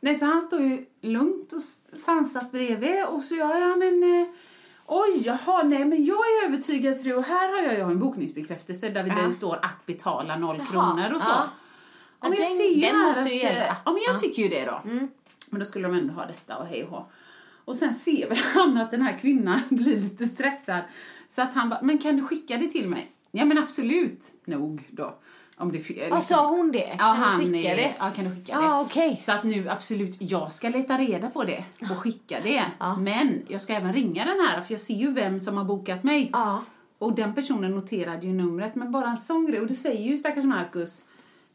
S2: Nej, så han står ju lugnt och sansat bredvid och så jag, ja men... eh, Oj, jaha, nej men jag är övertygad så och här har jag, jag har en bokningsbekräftelse där, där det står att betala noll kronor och så.
S1: ja.
S2: Men jag
S1: Den-
S2: ser
S1: den måste
S2: att,
S1: ju gälla.
S2: eh, Ja, men jag
S1: Ja.
S2: tycker ju det då. Men då skulle de ändå ha detta och hej och hå. Och sen ser väl han att den här kvinnan blir lite stressad. Så att han bara, men kan du skicka det till mig? Ja men absolut, nog då. Om det, liksom-
S1: Vad sa hon det?
S2: Ja,
S1: Kan du
S2: han
S1: skicka
S2: är,
S1: det?
S2: Ja, kan du skicka
S1: Ja,
S2: det?
S1: okej.
S2: Så att nu absolut, jag ska leta reda på det och skicka det.
S1: Ja.
S2: Men jag ska även ringa den här för jag ser ju vem som har bokat mig.
S1: Ja.
S2: Och den personen noterade ju numret, men bara en sån grej. Och det säger ju stackars Marcus.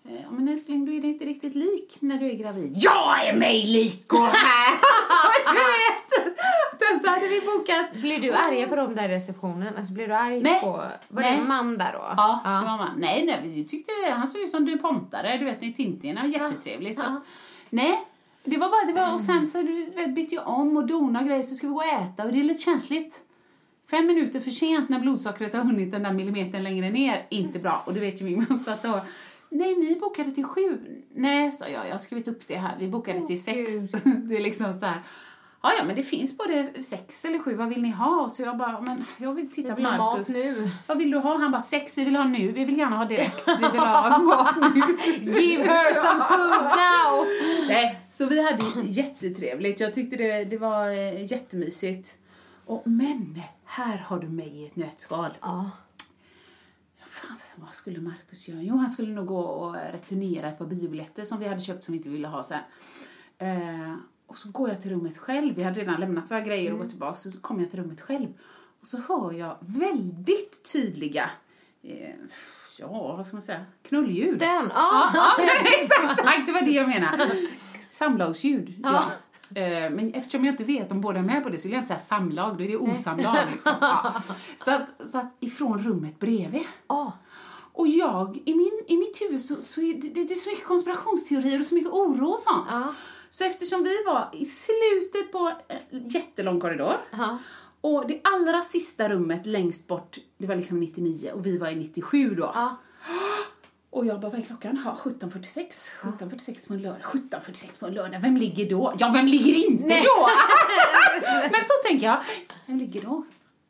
S2: Eh, Ja men älskling, du är inte riktigt lik när du är gravid. Jag är mig lik och här! så du vet! Sen så hade vi bokat...
S1: Blev du arg på dem där i receptionen? Alltså blev du arg
S2: Nej.
S1: på... Var
S2: Nej.
S1: det en man där då?
S2: Ja, det var man. Nej, nej, vi tyckte han såg ut som du pontare, du vet i Tintin, han var jättetrevlig. Så.
S1: Ja.
S2: Nej, det var bara, det var, och sen så du vet, bytte jag om och dona och grejer så ska vi gå och äta och det är lite känsligt. Fem minuter för sent när blodsockret har hunnit den där millimetern längre ner, inte bra. Och det vet ju min man. Så att då, nej, ni bokade till sju. Nej, sa jag, jag har skrivit upp det här. Vi bokade till sex. Det är liksom så här. Ja, ja, men det finns både sex eller sju, vad vill ni ha? Och så jag bara, men jag vill titta på Marcus.
S1: nu.
S2: Vad vill du ha? Han bara, sex, vi vill ha nu. Vi vill gärna ha direkt. Vi vill ha mat nu.
S1: Give her some food now!
S2: Nej, så vi hade jättetrevligt. Jag tyckte det, det var eh, jättemysigt. Och, men, här har du mig i ett nötskal.
S1: Ja.
S2: Vad skulle Marcus göra? Jo, han skulle nog gå och returnera ett par biobiljetter som vi hade köpt som vi inte ville ha sen. Eh, och så går jag till rummet själv. Vi hade redan lämnat våra grejer och gått tillbaka. Så kommer jag till rummet själv. Och så hör jag väldigt tydliga, eh, ja, vad ska man säga, knulljud.
S1: Stön.
S2: Ja,
S1: Ja.
S2: ja exakt, det var det jag menade. Samlagsljud, ja. Eh, Men eftersom jag inte vet om båda är med på det så vill jag inte säga samlag, då är det osamlag liksom. Ja. Så, att, så att ifrån rummet bredvid.
S1: Ja.
S2: Och jag, i, min, i mitt huvud så, så är det, det, är så mycket konspirationsteorier och så mycket oro och sånt.
S1: Ja.
S2: Så eftersom vi var i slutet på en jättelång korridor
S1: Ja.
S2: och det allra sista rummet längst bort, det var liksom 99 och vi var i 97 då.
S1: Ja.
S2: Och jag bara, vad är klockan? Ja, 17.46. 17.46 på en lördag. 17.46 på en lördag. Vem ligger då? Ja, vem ligger inte
S1: Nej.
S2: då? Men så tänker jag, vem ligger då?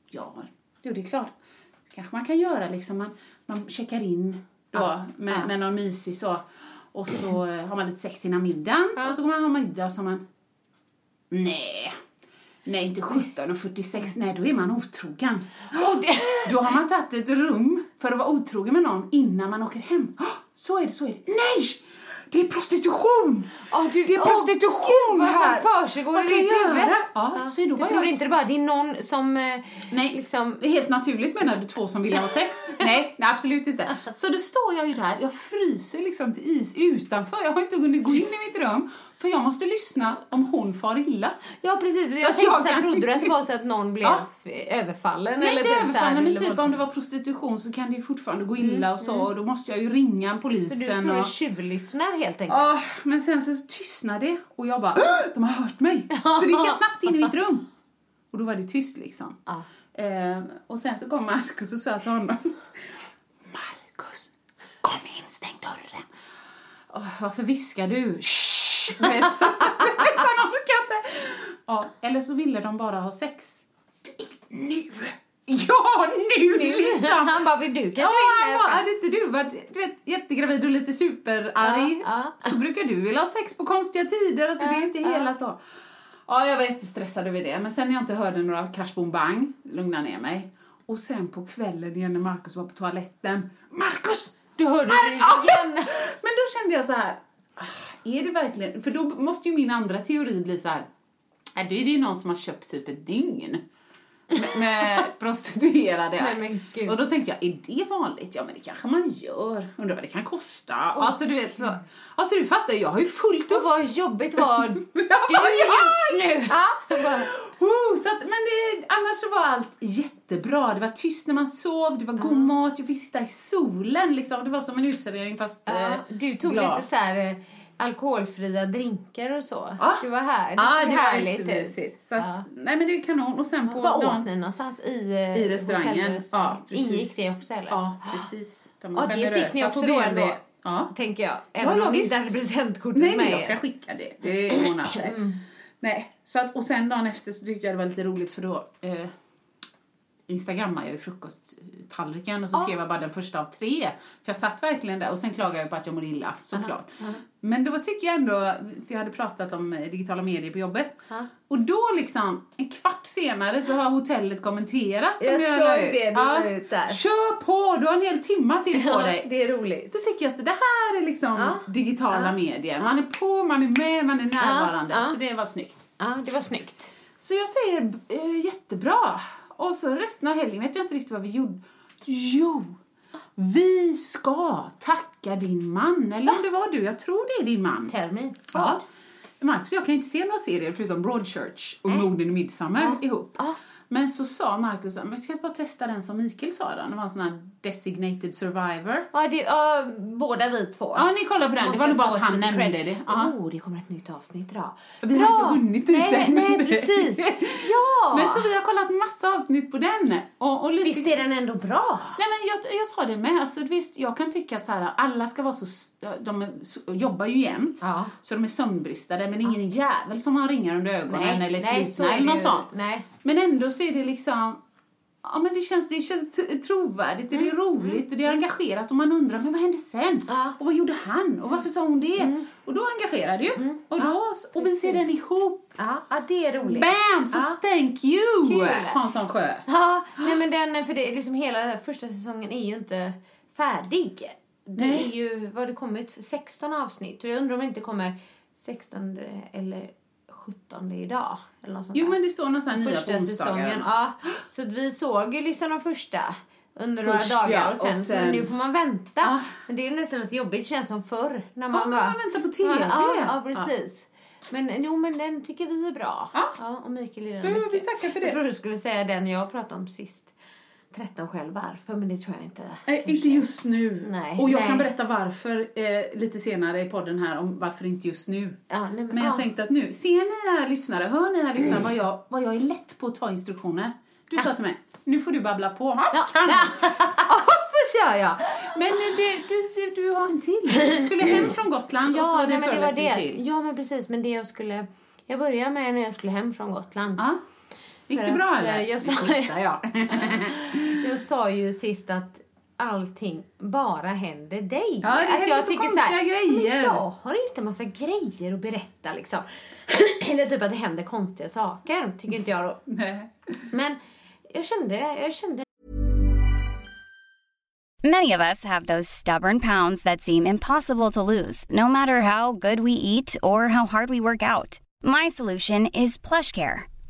S2: Ja, jo, det är klart. kanske man kan göra liksom. Man, man checkar in då
S1: Ja.
S2: med,
S1: Ja.
S2: med någon mysig så. Och så eh, har man lite sex innan middagen.
S1: Ja.
S2: Och så går man ha middag och så har man... Nej. Nej, inte 17.46. Nej, då är man otrogen.
S1: Och det,
S2: Då har man tagit ett rum för att vara otrogen med någon innan man åker hem. Så är det, så är det. Nej! Det är prostitution!
S1: Åh, du-
S2: det är prostitution
S1: vad som
S2: här!
S1: försiggår i ditt
S2: jag
S1: huvud?
S2: göra? Ja, så då
S1: du
S2: var
S1: tror inte det bara det är någon som eh,
S2: Nej,
S1: liksom...
S2: helt naturligt menar du två som vill ha sex? nej, nej, absolut inte. Så då står jag ju där, jag fryser liksom till is utanför. Jag har inte hunnit gå in i mitt rum för jag måste lyssna om hon far illa.
S1: Ja precis,
S2: Så
S1: jag tänkte
S2: jag
S1: så här, trodde du att det var så att någon blev
S2: Ja.
S1: överfallen?
S2: Nej,
S1: eller
S2: inte
S1: så här,
S2: överfallen, men typ om det var prostitution så kan det fortfarande gå illa och så och då måste jag ju ringa
S1: Så du
S2: polisen
S1: står
S2: och...
S1: och tjuvlyssnar helt enkelt?
S2: Ja, men sen så tystnade det och jag bara, "Åh, de har hört mig. Så det gick jag snabbt in i mitt rum. Och då var det tyst liksom.
S1: Ja.
S2: Eh, och sen så kom Markus och sa till honom, Markus, kom in, stäng dörren. Åh, varför viskar du? Shh! Vet, han orkar inte. Ja, eller så ville de bara ha sex. Nu! Ja, nu liksom!
S1: Han bara, vill du kanske
S2: Ja, han bara, hade inte du varit du vet, jättegravid och lite superarg
S1: Ja, ja.
S2: så brukar du vilja ha sex på konstiga tider. Alltså, det är inte
S1: Ja, ja.
S2: hela så. Ja, jag var jättestressad över det. Men sen när jag inte hörde några crash boom bang, lugna ner mig. Och sen på kvällen igen när Markus var på toaletten. Markus!
S1: Du hörde
S2: Mar-
S1: det
S2: Ja,
S1: igen.
S2: Men då kände jag så här. Ah, är det verkligen... För då måste ju min andra teori bli så här. Äh, då är det ju någon som har köpt typ ett dygn. Med, prostituerade.
S1: Nej,
S2: och då tänkte jag, är det vanligt? Ja men det kanske man gör. Undrar vad det kan kosta. Alltså du vet så. Alltså du fattar, jag har ju fullt
S1: Och
S2: upp.
S1: vad jobbigt var du just nu.
S2: Oh, så att, men det, annars så var allt jättebra. Det var tyst när man sov, det var god mat, jag fick sitta i solen liksom. Det var som en uteservering fast
S1: ja,
S2: eh,
S1: du tog
S2: glas.
S1: lite så här eh, alkoholfria drinkar och så.
S2: Ja.
S1: Det var här. Det
S2: Ja,
S1: såg
S2: det var
S1: härligt ut.
S2: jättemysigt. Så att,
S1: Ja.
S2: Nej men det är kanon. Och sen på
S1: Vad
S2: dagen-
S1: åt ni någonstans? I, eh,
S2: I restaurangen. Ja, precis.
S1: Ingick det också eller?
S2: Ja, precis. De
S1: Ja, det fick ni också
S2: på B&B.
S1: ändå.
S2: Ja.
S1: Tänker jag. Även
S2: ja,
S1: om ni
S2: visst.
S1: inte hade presentkortet
S2: Nej, men
S1: med
S2: jag ska skicka det. Det ordnar sig.
S1: Mm.
S2: Nej, så att, och sen dagen efter så tyckte jag det var lite roligt för då, eh, instagrammade jag ju frukosttallriken och så
S1: Ja.
S2: skrev jag bara den första av tre. För jag satt verkligen där och sen klagade jag på att jag mådde illa, såklart. Men då tycker jag ändå, för jag hade pratat om eh, digitala medier på jobbet.
S1: Ja.
S2: Och då liksom, en kvart senare så har hotellet kommenterat som
S1: Jag
S2: jag
S1: såg
S2: la
S1: det du la ut där.
S2: Kör på, du har en hel timma till på
S1: Ja,
S2: dig.
S1: det är roligt.
S2: Då tycker jag att det här är liksom
S1: Ja.
S2: digitala medier. Man är på, man är med, man är närvarande.
S1: Ja.
S2: Så det var snyggt.
S1: Ja, det var snyggt.
S2: Så jag säger eh, jättebra. Och så resten av helgen vet jag inte riktigt vad vi gjorde. Jo, vi ska tacka din man. Eller om det var du, jag tror det är din man.
S1: Tell me.
S2: Ja. Marcus och jag kan ju inte se några serier förutom Broadchurch och. Morden i Midsummer ihop.
S1: Ja.
S2: Men så sa Marcus att vi ska bara testa den som Mikael sa då. Det var en sån här designated survivor.
S1: Ja, det, ja, båda vi två.
S2: Ja, ni kollar på den. Det var nog bara att han nämnde
S1: cred.
S2: det. Ja.
S1: Oh, det kommer ett nytt avsnitt idag.
S2: Vi har inte hunnit
S1: nej,
S2: än.
S1: nej, precis. Ja!
S2: Men så vi har kollat massa avsnitt på den. Och, och lite...
S1: Visst är den ändå bra?
S2: Nej men jag, jag sa det med, alltså visst jag kan tycka så här, alla ska vara så, de är, jobbar ju jämt,
S1: Ja.
S2: så de är sömnbristade men ingen jävel som har ringar under ögonen eller
S1: nej, så
S2: slitna eller något sånt.
S1: Nej.
S2: Men ändå så är det liksom, ja men det känns, det känns trovärdigt, och det är roligt och det är engagerat och man undrar, men vad hände sen?
S1: Mm. Ja. Mm.
S2: Och vad gjorde han? Och varför sa hon det? Och då engagerar det ju. Och, då, och vi ser den ihop.
S1: Ja, ja, det är roligt.
S2: Bam! Så
S1: Ja.
S2: thank you
S1: Kul.
S2: Hansson Sjö.
S1: Ja, nej men den, för det är liksom hela första säsongen är ju inte färdig. Det
S2: Nej.
S1: är ju, vad det kommit, 16 avsnitt. Och jag undrar om det inte kommer 16 eller 17 idag. Eller något sånt
S2: Jo
S1: där.
S2: men det står någon sån här nya på
S1: säsongen. Ja, så att vi såg ju liksom de första under
S2: Först,
S1: några dagar
S2: ja,
S1: och, sen,
S2: och
S1: så
S2: sen-
S1: nu får man vänta.
S2: Ja.
S1: Men det är nästan lite jobbigt, känns som förr. När man,
S2: Ja,
S1: bara-
S2: man väntar på TV.
S1: Ja, ja precis. Men jo, men den tycker vi är bra.
S2: Ja.
S1: och Mikael gillar
S2: Så
S1: den
S2: vi
S1: mycket.
S2: tackar för det.
S1: Jag trodde du skulle säga den jag pratade om sist. 13 själv varför, men det tror jag inte.
S2: Nej,
S1: kanske.
S2: inte just nu.
S1: Nej,
S2: och jag
S1: nej.
S2: kan berätta varför eh, lite senare i podden här om varför inte just nu.
S1: Ja, nej, men,
S2: Men
S1: ja.
S2: jag tänkte att nu, ser ni här lyssnare, hör ni här lyssnare vad jag, vad jag är lätt på att ta instruktioner. Du sa till mig, nu får du babbla på. Ja,
S1: Ja.
S2: kan
S1: Ja.
S2: Och så kör jag. Men eh, det, du, du, du har en till. Du skulle hem från Gotland och så
S1: Ja,
S2: var det en föreläsning till.
S1: Ja, men precis. Men det jag skulle... Jag började med när jag skulle hem från Gotland.
S2: Ja. Gick det bra eller?
S1: eh, jag sa-
S2: jag.
S1: Jag sa ju sist att allting bara händer dig.
S2: Ja, det
S1: att
S2: händer
S1: jag
S2: så
S1: tycker
S2: konstiga
S1: så här,
S2: grejer.
S1: Men jag har inte massa grejer att berätta liksom. Eller typ att det händer konstiga saker, tycker inte jag då.
S2: Nej.
S1: Men jag kände, jag kände
S4: Many of us have those stubborn pounds that seem impossible to lose, no matter how good we eat or how hard we work out. My solution is PlushCare.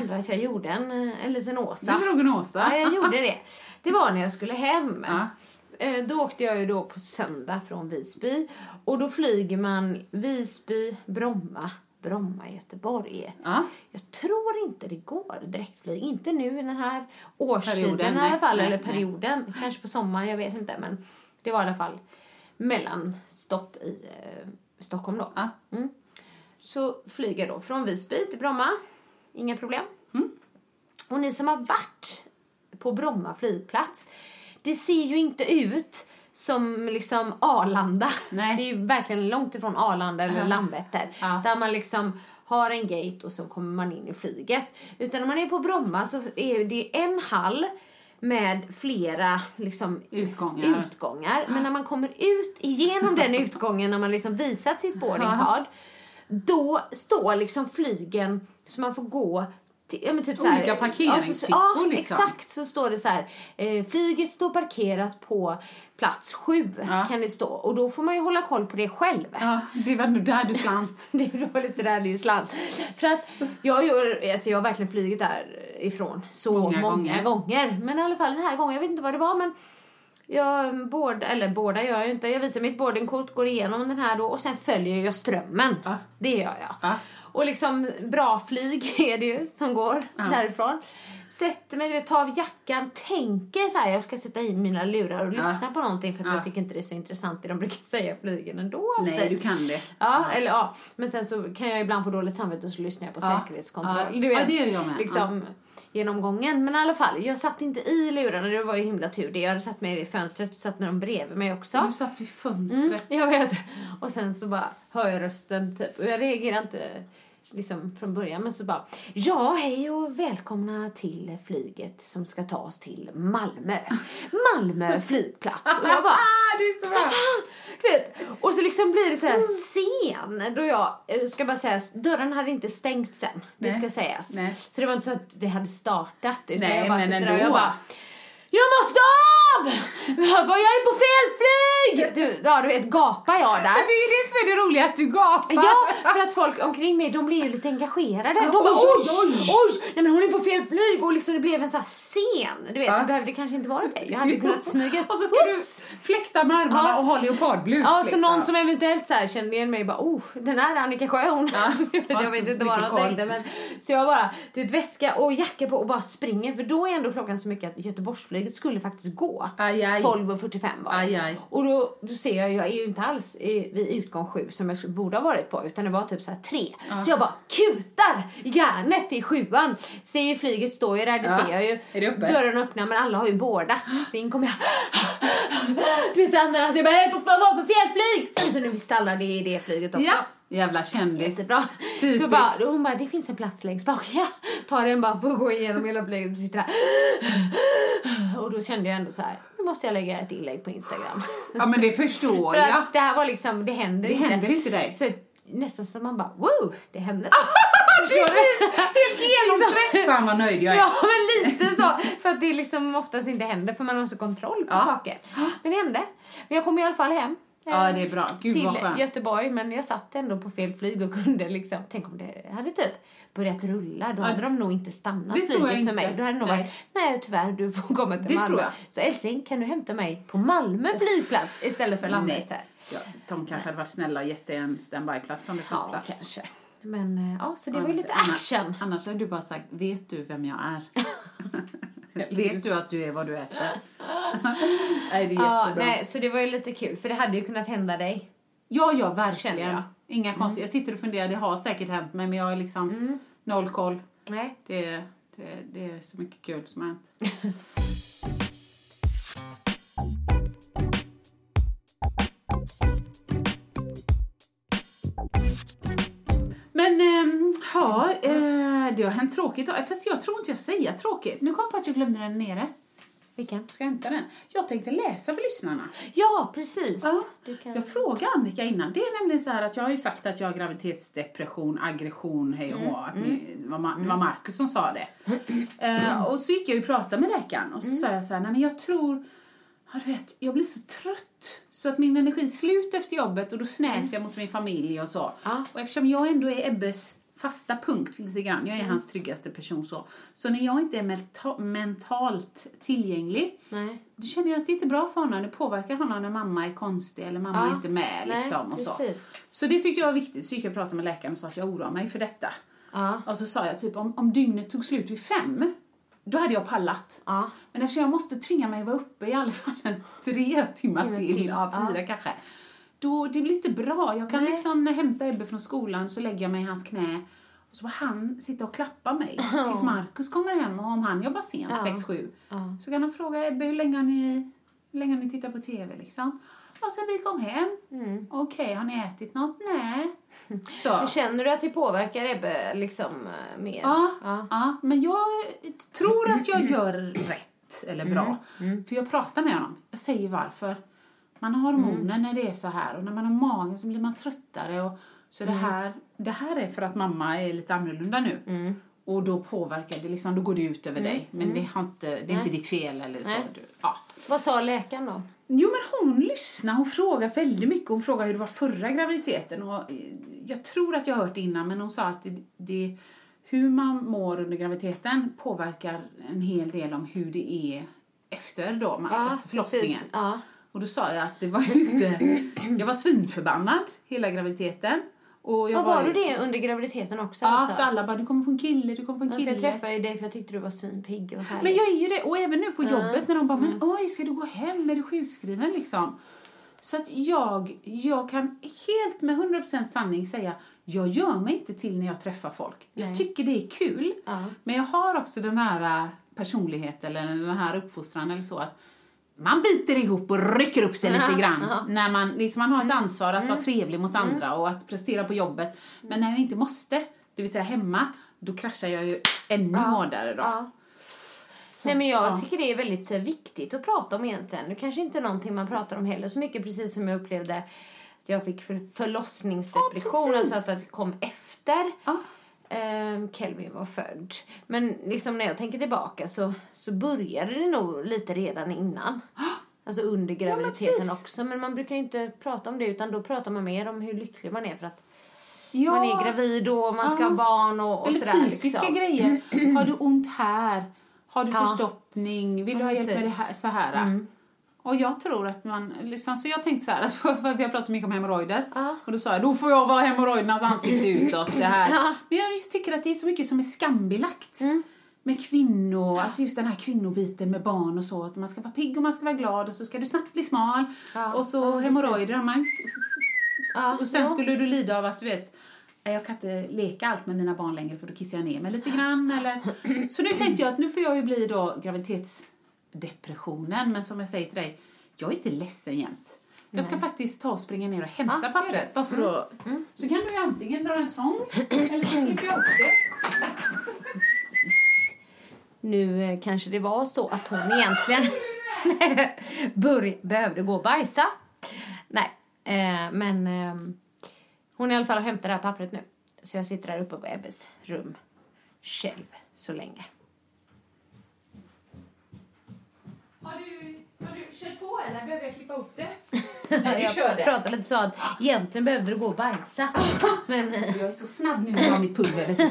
S1: Ändå att jag gjorde en, eh, en liten Åsa.
S2: Du drog en Åsa.
S1: Ja, jag gjorde det. Det var när jag skulle hem.
S2: Ja.
S1: Eh, Då åkte jag ju då på söndag från Visby. Och då flyger man Visby, Bromma, Bromma, Göteborg.
S2: Ja.
S1: Jag tror inte det går direktflyg. Inte nu i den här årstiden
S2: Perioden,
S1: i alla
S2: nej,
S1: fall.
S2: nej,
S1: eller
S2: nej.
S1: perioden. Kanske på sommaren, jag vet inte. Men det var i alla fall mellanstopp i eh, Stockholm då.
S2: Ja.
S1: Så flyger jag då från Visby till Bromma. Inga problem. Och ni som har varit på Bromma flygplats, det ser ju inte ut som liksom Arlanda.
S2: Nej.
S1: Det är ju verkligen långt ifrån Arlanda eller Landvetter.
S2: Ja.
S1: Där man liksom har en gate och så kommer man in i flyget. Utan när man är på Bromma så är det en hall med flera liksom
S2: Utgångar.
S1: utgångar. Men när man kommer ut igenom den utgången när man liksom visat sitt boarding card då står liksom flygen så man får gå till, ja, men typ så här,
S2: Olika parkeringsfickor,
S1: ja,
S2: liksom.
S1: exakt så står det så här eh, flyget står parkerat på plats sju
S2: Ja.
S1: kan det stå och då får man ju hålla koll på det själv.
S2: Ja, det var nog där du slant.
S1: Det var lite där är slant. För att jag, gör, alltså jag har verkligen flugit därifrån så
S2: Många
S1: många,
S2: gånger.
S1: gånger. Men i alla fall den här gången, jag vet inte vad det var men jag båda, eller båda gör jag ju inte. Jag visar mitt boardingkort, går igenom den här då och sen följer jag strömmen.
S2: Ja.
S1: Det gör jag.
S2: Ja.
S1: Och liksom bra flyg är det ju som går därifrån. Sätter mig, vet, tar av jackan, tänker så här, jag ska sätta in mina lurar och lyssna på någonting för jag tycker inte det är så intressant det de brukar säga flygen ändå.
S2: Nej, du kan det.
S1: Ja, eller ja. Men sen så kan jag ibland få dåligt samvete och så lyssnar jag på säkerhetskontroll.
S2: Ja.
S1: Du vet,
S2: Ja, det gör jag med.
S1: Liksom, genomgången. Men i alla fall, jag satt inte i lurarna. Det var ju himla tur det. Jag hade satt mig i fönstret och satt med dem bredvid mig också.
S2: Du satt vid
S1: Mm,
S2: fönstret.
S1: jag vet. Och sen så bara hör jag rösten typ. Och jag reagerar inte liksom från början. Men så bara, ja hej och välkomna till flyget som ska ta oss till Malmö. Malmö flygplats. Och jag bara,
S2: det är så bra.
S1: fan! Du vet. Och så liksom blir det så här scen då jag, jag ska bara säga, dörren hade inte stängt sen. Det
S2: Nej.
S1: ska sägas.
S2: Nej.
S1: Så det var inte så att det hade startat. Utan
S2: Nej,
S1: jag bara
S2: men
S1: där och
S2: ändå.
S1: jag bara, jag måste av! Jag är på fel flyg! Du, ja, du vet, gapar jag där.
S2: Men det är det som är det roliga, att du gapar.
S1: Ja, för att folk omkring mig, de blir ju lite engagerade. De bara, oj,
S2: oj,
S1: oj, nej men hon är på fel flyg och liksom det blev en sån här scen. Du vet,
S2: Ja.
S1: det behövde kanske inte vara det. Jag hade kunnat smyga
S2: Och så ska du
S1: Oops.
S2: fläkta med armarna
S1: Ja.
S2: och ha leopardblus.
S1: Ja, så
S2: liksom.
S1: någon som eventuellt så här kände igen mig bara, oh, den här Annika Sjö hon.
S2: Ja,
S1: jag vet
S2: inte så
S1: inte vad de tänkte men. Så jag bara, du vet väska och jacka på och bara springer för då är ändå klockan så mycket att Göteborgsflyget skulle faktiskt gå.
S2: Aj, aj.
S1: 12.45 var det.
S2: Aj, aj.
S1: Och då, då ser jag, jag är ju inte alls i, vid utgång 7 som jag borde ha varit på utan det var typ så här 3. Så jag bara kutar järnet i sjuan. Ser ju flyget står ju där, det
S2: Ja.
S1: ser jag ju.
S2: Är det öppet?
S1: Dörren öppnar men alla har ju bordat. Så in kommer jag. Du vet andra så jag bara, jag är på, var på fel flyg! Så nu visste alla det är det flyget också.
S2: Ja, jävla kändis.
S1: Jättebra.
S2: Typiskt.
S1: Så bara, hon bara, det finns en plats längst bak. Ja, tar den bara för att gå igenom hela flyget och sitter där. Och då kände jag ändå så här, nu måste jag lägga ett inlägg på Instagram.
S2: Ja, men det förstår
S1: För
S2: jag.
S1: det här var liksom, det händer
S2: Det
S1: inte.
S2: händer inte dig.
S1: Så nästan så man bara, wow, det händer.
S2: Precis! Helt genomsläppt! Fan vad nöjd jag är.
S1: Ja, men lite så. För att det liksom oftast inte händer för man har så kontroll på
S2: Ja.
S1: saker. Men det hände. Men jag kom i alla fall hem.
S2: Ja, det är bra. Gud,
S1: till. Göteborg, men jag satt ändå på fel flyg och kunde liksom, tänk om det hade typ börjat rulla, då hade de nog inte stannat
S2: det
S1: flyget för mig.
S2: inte.
S1: Då hade nog
S2: Nej.
S1: varit, nej tyvärr, du får komma till
S2: Det
S1: Malmö.
S2: tror jag.
S1: Så älskling, kan du hämta mig på Malmö flygplats istället för Landvetter?
S2: Ja, de kanske hade varit snälla och gett dig en standbyplats om det fanns
S1: Ja,
S2: plats.
S1: kanske. Men eh, ja, så det var ju lite
S2: Annars-
S1: action.
S2: Annars hade du bara sagt, vet du vem jag är? vet du att du är vad du äter? nej, det är
S1: Ja,
S2: jättebra.
S1: nej, så det var ju lite kul, för det hade ju kunnat hända dig.
S2: Ja, ja, verkligen.
S1: jag.
S2: Inga konstigt. Jag sitter och funderar, det har säkert hänt mig, men jag har liksom noll koll.
S1: Nej.
S2: Det, det, det är så mycket kul som har hänt. det har hänt tråkigt. Fast jag tror inte jag säger tråkigt. Nu kom jag på att jag glömde den nere.
S1: Vilken?
S2: Ska jag hämta den? Jag tänkte läsa för lyssnarna.
S1: Ja, precis.
S2: Ja,
S1: kan...
S2: Jag frågade Annika innan. Det är nämligen så här att jag har ju sagt att jag har graviditetsdepression, aggression, hej och hå. Att ni- Det var Ma- det var Marcus som sa det. Eh, och så gick jag ju och pratade med läkaren och så sa jag så här, nej men jag tror, ja, du vet, jag blir så trött så att min energi är slut efter jobbet och då snäser jag mot min familj och så.
S1: Ja.
S2: Och eftersom jag ändå är Ebbes fasta punkt lite grann, jag är hans tryggaste person så. Så när jag inte är menta- mentalt tillgänglig
S1: Nej.
S2: då känner jag att det inte är bra för honom. Det påverkar honom när mamma är konstig eller mamma
S1: Ja.
S2: är inte med.
S1: Nej,
S2: Liksom, och så.
S1: precis.
S2: så det tyckte jag var viktigt. Så gick jag och pratade med läkaren och sa att jag oroar mig för detta.
S1: Ja.
S2: Och så sa jag typ om, om dygnet tog slut vid fem, då hade jag pallat.
S1: Ja.
S2: Men eftersom jag måste tvinga mig att vara uppe i alla fall en tre timmar till,
S1: till.
S2: ja, fyra kanske. Då, det blir inte bra. Jag kan
S1: Nej.
S2: liksom när jag hämtar Ebbe från skolan så lägger jag mig i hans knä Och så får han sitta och klappa mig tills Markus kommer hem och om han jobbar sent,
S1: Ja.
S2: 6-7.
S1: Ja.
S2: Så kan han fråga Ebbe hur länge har ni, hur länge har ni tittat på TV liksom? Och sen vi kom hem.
S1: Mm.
S2: Okej, har ni ätit något? Nej. Så.
S1: Känner du att det påverkar Ebbe liksom eh, mer?
S2: Ja,
S1: Ja.
S2: ja. men jag tror att jag gör rätt eller bra.
S1: Mm,
S2: För jag pratar med honom. Jag säger varför. Man har hormoner
S1: Mm.
S2: när det är så här och när man har magen så blir man tröttare. Och, så
S1: Mm.
S2: det, här, det här är för att mamma är lite annorlunda nu. Och då påverkar det, liksom, då går det ut över dig. Men det, har inte, det är inte ditt fel eller så.
S1: Mm. Nej.
S2: Du, ja.
S1: Vad sa läkaren då?
S2: Jo men hon lyssnar, hon frågar väldigt mycket. Hon frågar hur det var förra graviditeten. Och eh, jag tror att jag har hört det innan men hon sa att det, det, hur man mår under graviditeten påverkar en hel del om hur det är efter, då, med, efter förlossningen.
S1: precis. Ja.
S2: Och då sa jag att det var inte... Jag var svinförbannad hela graviditeten. Och jag
S1: var
S2: ju-
S1: du det under graviditeten också?
S2: Ja,
S1: alltså?
S2: så alla bara du kommer få en kille, du kommer få en
S1: Ja,
S2: kille.
S1: jag träffade ju dig för jag tyckte du var svinpigg och härlig.
S2: Men jag är ju det. Och även nu på jobbet när de bara,
S1: Mm.
S2: men oj, ska du gå hem? Är du sjukskriven liksom? Så att jag, jag kan helt med 100% sanning säga, jag gör mig inte till när jag träffar folk. Jag tycker det är kul.
S1: Ja.
S2: Men jag har också den här äh, personligheten eller den här uppfostran eller så att man biter ihop och rycker upp sig lite grann. När man, liksom man har
S1: Mm.
S2: ett ansvar att vara trevlig mot andra och att prestera på jobbet. Men när jag inte måste, det vill säga hemma, då kraschar jag ju ännu hårdare då.
S1: Ja.
S2: Så
S1: Nej, men jag
S2: ja.
S1: tycker det är väldigt eh, viktigt att prata om egentligen. Det kanske inte är någonting man pratar om heller så mycket precis som jag upplevde att jag fick för, förlossningsdepression,
S2: Ja,
S1: alltså att det kom efter
S2: Ja.
S1: Ehm, Kelvin var född. Men liksom när jag tänker tillbaka så, så började det nog lite redan innan. Alltså under graviditeten
S2: precis.
S1: också. Men man brukar ju inte prata om det utan då pratar man mer om hur lycklig man är för att
S2: Ja.
S1: man är gravid och man ska
S2: Ja.
S1: ha barn och, och
S2: Eller
S1: sådär.
S2: fysiska
S1: liksom.
S2: grejer. Har du ont här? Har du
S1: Ja.
S2: förstoppning? Vill du ha hjälp med det här? Så här. Och jag tror att man, liksom, så jag tänkte så här, att för vi har pratat mycket om hemorrojder.
S1: Ja.
S2: Och då sa jag, då får jag vara hemorrojdernas ansikte utåt. Det här.
S1: Ja.
S2: Men jag tycker att det är så mycket som är skambelagt.
S1: Mm.
S2: Med kvinnor, alltså just den här kvinnobiten med barn och så. Att man ska vara pigg och man ska vara glad och så ska du snabbt bli smal. Och så
S1: precis.
S2: hemorrojder, man och sen skulle du lida av att du vet, "Nej, jag kan inte leka allt med mina barn längre för då kissar jag ner mig lite grann. Eller... Så nu tänkte jag att nu får jag ju bli då graviditetsdepressionen. Men som jag säger till dig, jag är inte ledsen jämt. Jag ska faktiskt ta och springa ner och hämta
S1: Ja,
S2: pappret. Bara för att... Så kan du ju antingen dra en sång eller så klipper jag upp det.
S1: Nu eh, kanske det var så att hon egentligen behövde gå och bajsa. Nej, eh, men eh, hon i alla fall hämtar det här pappret nu. Så jag sitter där uppe på Ebbes rum själv så länge.
S2: Har du, har du kört på eller behöver jag klippa upp det?
S1: jag pratade lite så att egentligen behövde du gå och bajsa. men, eh,
S2: Jag är så snabb nu har mitt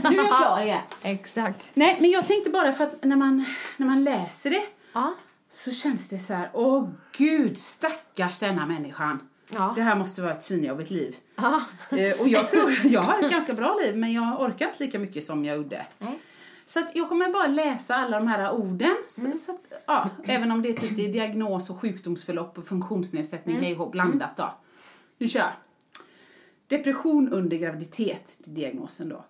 S2: Så nu är jag klar igen.
S1: exakt.
S2: Nej, men jag tänkte bara för att när man, när man läser det
S1: Ja.
S2: så känns det så här, åh gud, stackars denna människan.
S1: Ja.
S2: Det här måste vara ett svinjobbigt liv.
S1: Ja.
S2: Eh, och jag tror, jag har ett ganska bra liv men jag orkar inte lika mycket som jag gjorde.
S1: Nej.
S2: Så att jag kommer bara läsa alla de här orden. Så, så att, ja, även om det är typ det är diagnos och sjukdomsförlopp och funktionsnedsättning hej och hå, blandat då. Nu kör jag. Depression under graviditet, det är diagnosen då.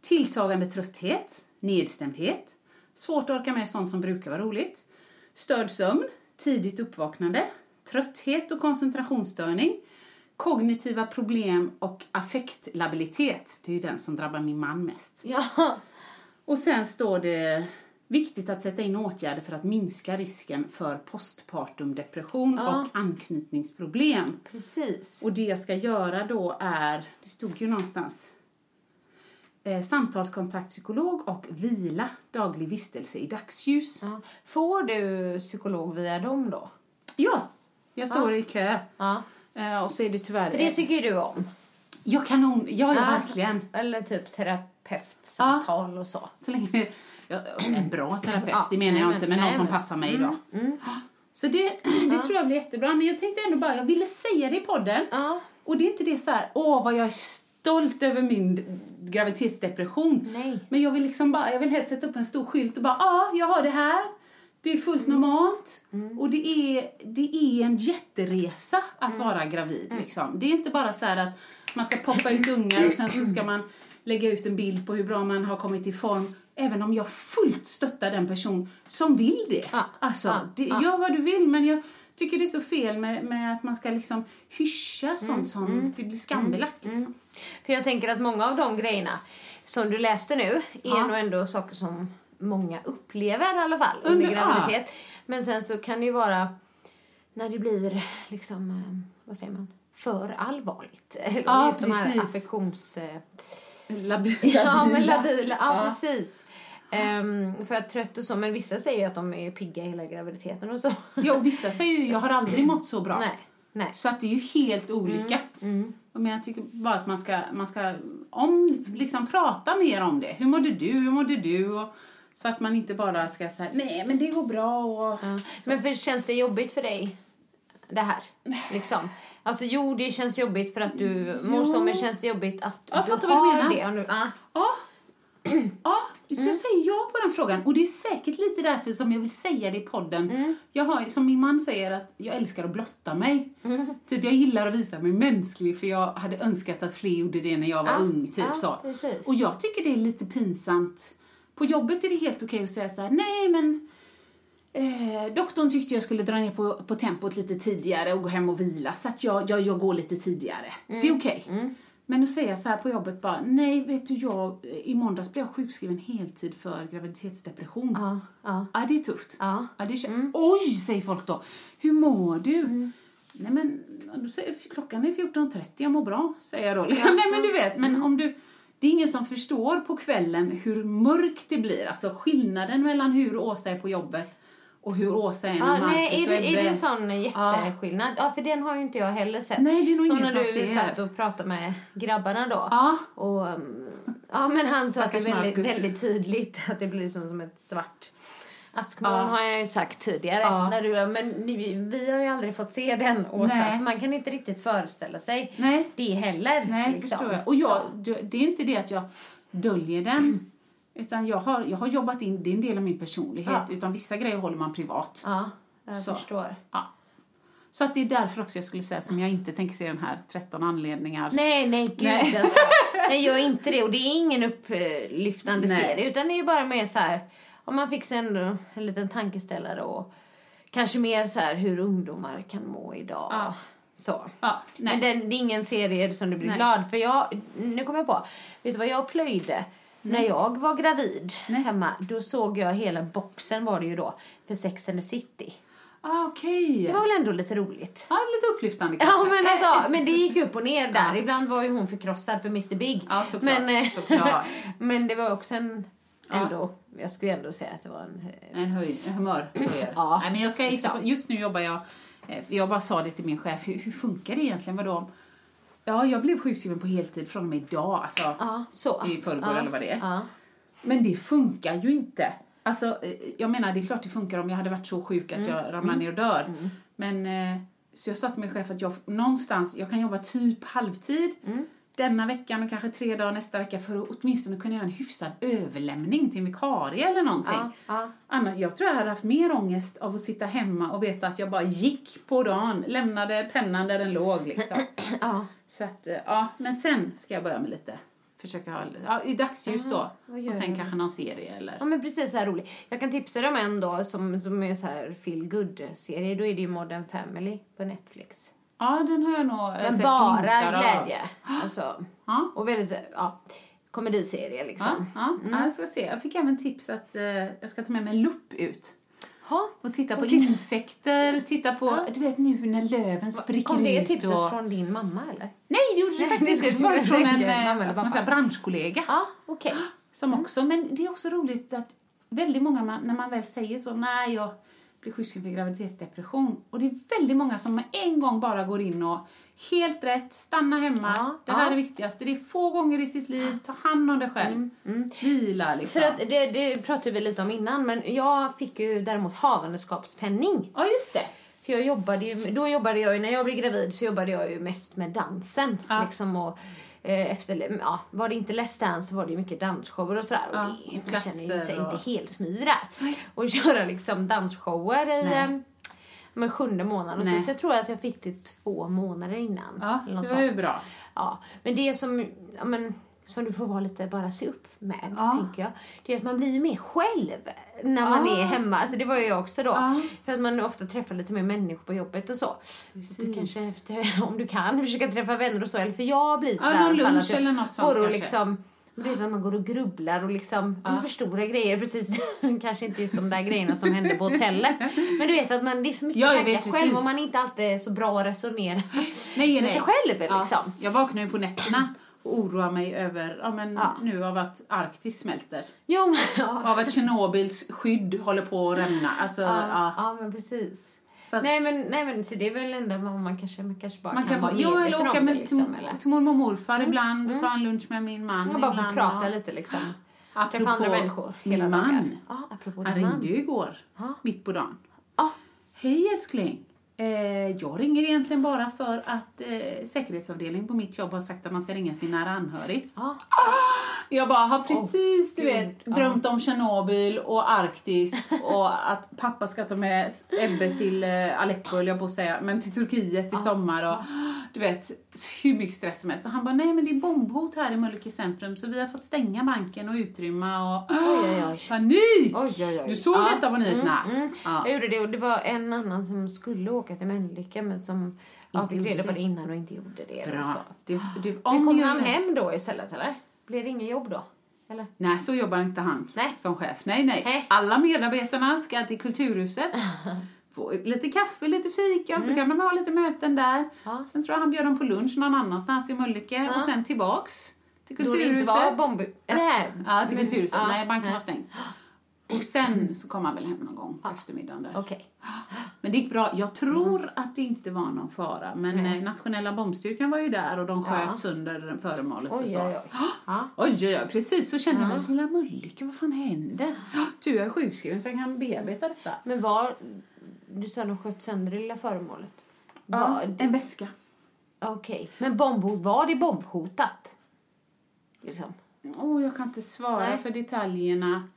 S2: Tilltagande trötthet, nedstämdhet, svårt att orka med sånt som brukar vara roligt, störd sömn, tidigt uppvaknande, trötthet och koncentrationsstörning, kognitiva problem och affektlabilitet. Det är ju den som drabbar min man mest.
S1: Ja.
S2: Och sen står det viktigt att sätta in åtgärder för att minska risken för postpartum depression
S1: Ja.
S2: och anknytningsproblem.
S1: Precis.
S2: Och det jag ska göra då är, det stod ju någonstans, eh, samtalskontaktpsykolog och vila, daglig vistelse i dagsljus.
S1: Ja. Får du psykolog via dem då?
S2: Ja, jag står i kö.
S1: Ja.
S2: Eh, och så är det tyvärr...
S1: För det tycker ju du om.
S2: Jag kanon, ja, ja,
S1: Ja.
S2: verkligen.
S1: Eller typ terapeutsamtal och så.
S2: Så länge ja, en bra terapeut,
S1: Ja,
S2: det menar jag
S1: nej,
S2: inte,
S1: men-
S2: men någon
S1: nej,
S2: som
S1: men-
S2: passar mig då. Så det, det tror jag blir jättebra. Men jag tänkte ändå bara, jag ville säga det i podden.
S1: Ja.
S2: Och det är inte det så här, åh vad jag är stolt över min graviditetsdepression.
S1: Nej.
S2: Men jag vill liksom bara, jag vill helst sätta upp en stor skylt och bara, ja, jag har det här. Det är fullt normalt. Och det är, det är en jätteresa att vara gravid. Liksom. Det är inte bara så att man ska poppa ut ungar och sen så ska man lägga ut en bild på hur bra man har kommit i form. Även om jag fullt stöttar den person som vill det.
S1: Ja,
S2: Alltså,
S1: ja,
S2: det,
S1: ja.
S2: gör vad du vill men jag tycker det är så fel med, med att man ska liksom hyscha sånt
S1: Mm,
S2: som det blir skambelagt. Liksom.
S1: För jag tänker att många av de grejerna som du läste nu är
S2: Ja.
S1: nog ändå saker som många upplever i alla fall under,
S2: Under-
S1: graviditet. Men sen så kan det ju vara när det blir liksom, eh, vad säger man, för allvarligt.
S2: Ja,
S1: just de här
S2: precis.
S1: affektions... eh,
S2: Labi-
S1: Ja, men
S2: labila.
S1: Ja,
S2: Ja.
S1: precis. Um, för att trött och så, men vissa säger ju att de är pigga hela graviditeten och så.
S2: Ja, och vissa säger ju jag har aldrig mått så bra.
S1: Nej, nej.
S2: Så att det är ju helt olika.
S1: Mm,
S2: Men jag tycker bara att man ska, man ska om, liksom prata mer om det. Hur mådde du? Hur mådde du? Och, så att man inte bara ska säga nej men det går bra och...
S1: Ja. Men för, känns det jobbigt för dig, det här? Liksom. Alltså jo, det känns jobbigt för att du mår så, men känns det jobbigt att
S2: Jag
S1: du
S2: du
S1: har
S2: menar.
S1: det? Och nu, ah.
S2: Ja. Ja, så
S1: Mm.
S2: jag säger ja på den frågan. Och det är säkert lite därför som jag vill säga det i podden.
S1: Mm.
S2: Jag har, som min man säger, att jag älskar att blotta mig.
S1: Mm.
S2: Typ jag gillar att visa mig mänsklig för jag hade önskat att fler gjorde det när jag var
S1: Ja,
S2: ung. Typ
S1: ja,
S2: så.
S1: precis.
S2: Och jag tycker det är lite pinsamt. På jobbet är det helt okej att säga så här: nej men Eh, doktorn tyckte jag skulle dra ner på, på tempot lite tidigare och gå hem och vila så att jag, jag, jag går lite tidigare.
S1: Mm.
S2: Det är okej. Men att säga så här på jobbet bara, nej vet du jag, i måndags blev jag sjukskriven heltid för graviditetsdepression.
S1: Ja, ja.
S2: Ja, det är tufft.
S1: Ja. Mm.
S2: Ja, det kän- Oj, säger folk då. Hur mår du? Nej men, då säger, klockan är 14.30, jag mår bra, säger jag då. Nej men du vet,
S1: Mm.
S2: men om du, det är ingen som förstår på kvällen hur mörkt det blir. Alltså skillnaden mellan hur Åsa är på jobbet och hur Åsa är när
S1: Ja,
S2: Marcus
S1: nej, är,
S2: och
S1: det, är det
S2: Ebbe-
S1: en sån jätteskillnad? Ja. för den har ju inte jag heller sett.
S2: Nej, det är nog
S1: Som
S2: ingen
S1: när
S2: som
S1: du
S2: ser.
S1: satt och pratade med grabbarna då.
S2: Ja.
S1: Och, um, ja, men han sa att det är väldigt, väldigt tydligt att det blir som, som ett svart askmoln har jag ju sagt tidigare. När du, men ni, vi har ju aldrig fått se den Åsa,
S2: Nej.
S1: så man kan inte riktigt föreställa sig
S2: Nej.
S1: det heller.
S2: Nej,
S1: liksom.
S2: förstår jag. Och jag, du- det är inte det att jag döljer den. Utan jag har, jag har jobbat in, det är en del av min personlighet.
S1: Ja.
S2: Utan vissa grejer håller man privat.
S1: Ja, jag
S2: Så.
S1: förstår.
S2: Ja. Så att det är därför också jag skulle säga som jag inte tänker se den här 13 anledningar.
S1: Nej, nej, gud
S2: Nej.
S1: alltså. Nej, gör inte det. Och det är ingen upplyftande
S2: Nej.
S1: serie, utan det är bara mer så här, om man fick ändå en liten tankeställare och kanske mer så här hur ungdomar kan må idag.
S2: Ja.
S1: Så.
S2: Ja.
S1: Men den, det är ingen serie som du blir
S2: Nej.
S1: glad för. Jag, nu kommer jag på, vet du vad jag plöjde? När jag var gravid hemma, då såg jag hela boxen var det ju då, för Sex and the City.
S2: Ah, Okej.
S1: Det var väl ändå lite roligt?
S2: Ja, lite upplyftande
S1: Ja,
S2: kanske.
S1: men alltså, men det gick upp och ner där.
S2: Ja.
S1: Ibland var ju hon förkrossad för Mr Big.
S2: Ja, såklart,
S1: men, eh,
S2: såklart.
S1: men det var också en,
S2: Ja.
S1: ändå, jag skulle ändå säga att det var en... eh,
S2: En höjd, en humörhöjare.
S1: Ja,
S2: Nej, men jag ska just nu jobbar jag, eh, jag bara sa det till min chef, hur, hur funkar det egentligen? Vadå? Ja, jag blev sjukskriven på heltid från och med idag. Alltså,
S1: Ja, så.
S2: I förrgår
S1: ja.
S2: eller vad det är.
S1: Ja.
S2: Men det funkar ju inte. Alltså, eh, jag menar, det är klart det funkar om jag hade varit så sjuk att
S1: Mm.
S2: jag ramlar ner och dör. Men, eh, så jag sa till min chef att jag någonstans, jag kan jobba typ halvtid
S1: Mm.
S2: Denna veckan och kanske tre dagar nästa vecka för att åtminstone kunna göra en hyfsad överlämning till en vikarie eller någonting.
S1: Ja, ja.
S2: Annars, jag tror jag hade haft mer ångest av att sitta hemma och veta att jag bara gick på dagen, lämnade pennan där den låg liksom.
S1: ja.
S2: Så att, eh, ja, men sen ska jag börja med lite, försöka ha, ja, i dagsljus då. Och sen kanske någon serie eller.
S1: Ja men precis så här roligt. Jag kan tipsa dig om en då som, som är så här feel good serie. Då är det ju Modern Family på Netflix.
S2: Ja, den har jag nog
S1: Men
S2: sett
S1: bara glädje. Alltså,
S2: Ja.
S1: och väldigt, ja, komediserie liksom.
S2: Ja, ja. ja, jag ska se. Jag fick även tips att eh, jag ska ta med mig en lupp ut.
S1: Ha.
S2: Och titta på
S1: Och titta-
S2: insekter, titta på, du vet nu när löven spricker
S1: Kom det
S2: ut
S1: tipset
S2: och...
S1: från din mamma eller?
S2: Nej, det gjorde det faktiskt inte. Det var från en
S1: mamma
S2: ska man säga, branschkollega.
S1: Ja, okej.
S2: Som också, men det är också roligt att väldigt många, man, när man väl säger så, nej jag blir sjukskriven för graviditetsdepression. Och det är väldigt många som med en gång bara går in och helt rätt, stanna hemma,
S1: Ja,
S2: det här
S1: ja.
S2: är det viktigaste. Det är få gånger i sitt liv, ta hand om dig själv, vila liksom.
S1: För att det, det pratade vi lite om innan, men jag fick ju däremot havandeskapspenning.
S2: Ja, just det.
S1: För jag jobbade ju, då jobbade jag ju, när jag blev gravid så jobbade jag ju mest med dansen.
S2: Ja.
S1: Liksom och, efter, ja, var det inte Let's Dance så var det ju mycket dansshower och sådär.
S2: Ja,
S1: och det, man känner ju sig
S2: och-
S1: inte helt smidig där. Och köra liksom dansshower i
S2: Nej.
S1: eh, men sjunde månaden.
S2: Nej.
S1: så, jag tror att jag fick det två månader innan.
S2: Ja, det var ju bra.
S1: Ja, men det som, ja, men, som du får vara lite, bara se upp med,
S2: Ja.
S1: tänker jag. Det är att man blir ju mer själv när man
S2: Ja.
S1: är hemma. Alltså det var ju jag också då.
S2: Ja.
S1: För att man ofta träffar lite mer människor på jobbet och så. Så du kanske, om du kan, försöka träffa vänner och så. Eller för jag blir
S2: någon
S1: i alla fall
S2: lunch
S1: att
S2: eller något sånt kanske.
S1: liksom du vet att man går och grubblar och liksom ja. förstorar grejer precis. Kanske inte just de där grejerna som hände på hotellet. Men du vet att man, det är så mycket
S2: Ja,
S1: tankar själv och man inte alltid är så bra att resonera
S2: Nej,
S1: med
S2: nej.
S1: sig själv
S2: Ja,
S1: liksom.
S2: jag vaknar ju på nätterna och oroar mig över, ja men
S1: Ja.
S2: nu av att Arktis smälter.
S1: Jo, men, ja.
S2: Av att Tjernobyls skydd håller på att rämna. Alltså,
S1: Ja,
S2: ja.
S1: ja, men precis.
S2: Att
S1: Nej men, nej men så det är väl ändå vad man kanske, man kanske bara
S2: man
S1: kan,
S2: kan
S1: vara
S2: ja, eller åka med
S1: liksom.
S2: till,
S1: Eller?
S2: till mormor och morfar ibland och ta en lunch med min man
S1: Man bara får prata
S2: och-
S1: lite liksom.
S2: Apropå
S1: Träffa andra människor hela
S2: min man.
S1: Ja, apropå
S2: Han
S1: din
S2: ringde
S1: man.
S2: ju igår,
S1: Ja.
S2: mitt på dagen. Hej älskling. Eh, jag ringer egentligen bara för att eh, säkerhetsavdelningen på mitt jobb har sagt att man ska ringa sin nära anhörig.
S1: Ja.
S2: Jag bara har precis du
S1: Gud,
S2: vet, drömt om Tjernobyl och Arktis och att pappa ska ta med Ebbe till eh, Aleppo, höll jag på att säga, men till Turkiet i sommar och du vet, hur mycket stress som helst. Och han bara, nej men det är bombhot här i Mölnlycke centrum så vi har fått stänga banken och utrymma och
S1: Oj, oj, oj.
S2: panik!
S1: Oj, oj, oj.
S2: Du såg detta på nyheterna?
S1: Mm.
S2: Ja.
S1: Jag gjorde det och det var en annan som skulle åka till Mölnlycke men som ja, fick reda på
S2: det.
S1: innan och inte gjorde det.
S2: Bra.
S1: Så.
S2: Det, det,
S1: Men
S2: om
S1: kom han hem då istället eller? Blev det inget jobb då? Eller?
S2: Nej, så jobbar inte han
S1: Nej.
S2: som chef. Nej, nej,
S1: Nej.
S2: Alla medarbetarna ska till Kulturhuset, få lite kaffe, lite fika, så kan de ha lite möten där.
S1: Mm. Ja.
S2: Sen tror jag han bjöd dem på lunch någon annanstans i Mölnlycke
S1: Ja.
S2: och sen tillbaks till
S1: Då det inte
S2: Kulturhuset.
S1: var bomb... Nej.
S2: Ja, till
S1: men-
S2: Kulturhuset.
S1: ja,
S2: nej, banken var stängd. Och sen så kom han väl hem någon gång på eftermiddagen där.
S1: Okej.
S2: Men det gick bra. Jag tror att det inte var någon fara. Men eh, nationella bombstyrkan var ju där och de sköt
S1: Ja.
S2: sönder föremålet och
S1: Oj,
S2: så.
S1: oj, oj. Ja.
S2: Oj, oj, precis så kände jag mig. Lilla Mölnlycke, vad fan hände? Tur jag är sjukskriven så jag kan bearbeta detta.
S1: Men var... Du sa de sköt sönder det lilla föremålet.
S2: Ja,
S1: Var,
S2: en väska.
S1: Okej. Men bombhot, var det bombhotat? Liksom.
S2: Åh, jag kan inte svara
S1: Nej.
S2: för detaljerna.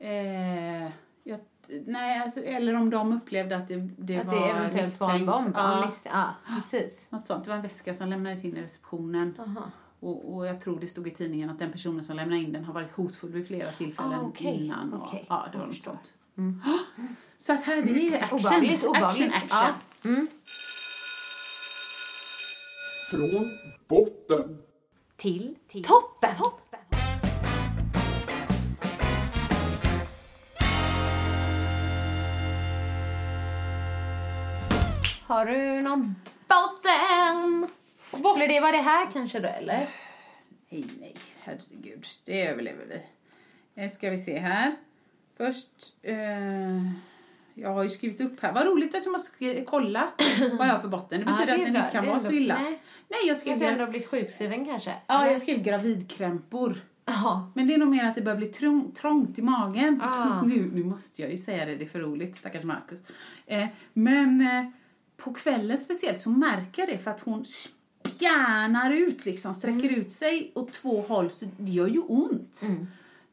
S2: Eh, jag, nej, alltså, eller om de upplevde att det, det
S1: att
S2: var
S1: det eventuellt var en
S2: misstänkt.
S1: bomb?
S2: Ja,
S1: Ja, misst- ja precis.
S2: något sånt. Det var en väska som lämnades in i receptionen.
S1: Aha.
S2: Och, och jag tror det stod i tidningen att den personen som lämnade in den har varit hotfull vid flera tillfällen
S1: Ah, okej,
S2: innan. Och,
S1: okej.
S2: Ja, det var något sånt. Så att här, det är action.
S1: Obehagligt, obehagligt.
S2: Action, action.
S1: Ja. Mm.
S5: Från botten.
S1: Till, till toppen. toppen. Har du någon botten? Eller det var det här kanske då, eller?
S2: Nej, nej, herregud. Det överlever vi. Eh, ska vi se här. Först, eh, jag har ju skrivit upp här. Vad roligt att du måste kolla vad jag har för botten. Det
S1: Ja,
S2: betyder
S1: det är
S2: att den inte kan
S1: Det
S2: vara så illa.
S1: nej.
S2: Nej, jag
S1: Du
S2: skrev,
S1: har ändå blivit sjukskriven kanske?
S2: ja, jag skrev gravidkrämpor.
S1: Ja.
S2: Men det är nog mer att det börjar bli trång, trångt i magen.
S1: Ah.
S2: Nu, nu måste jag ju säga det, det är för roligt, stackars Markus. Eh, men eh, på kvällen speciellt så märker jag det för att hon spjärnar ut, liksom, sträcker
S1: Mm.
S2: ut sig åt två håll, så det gör ju ont.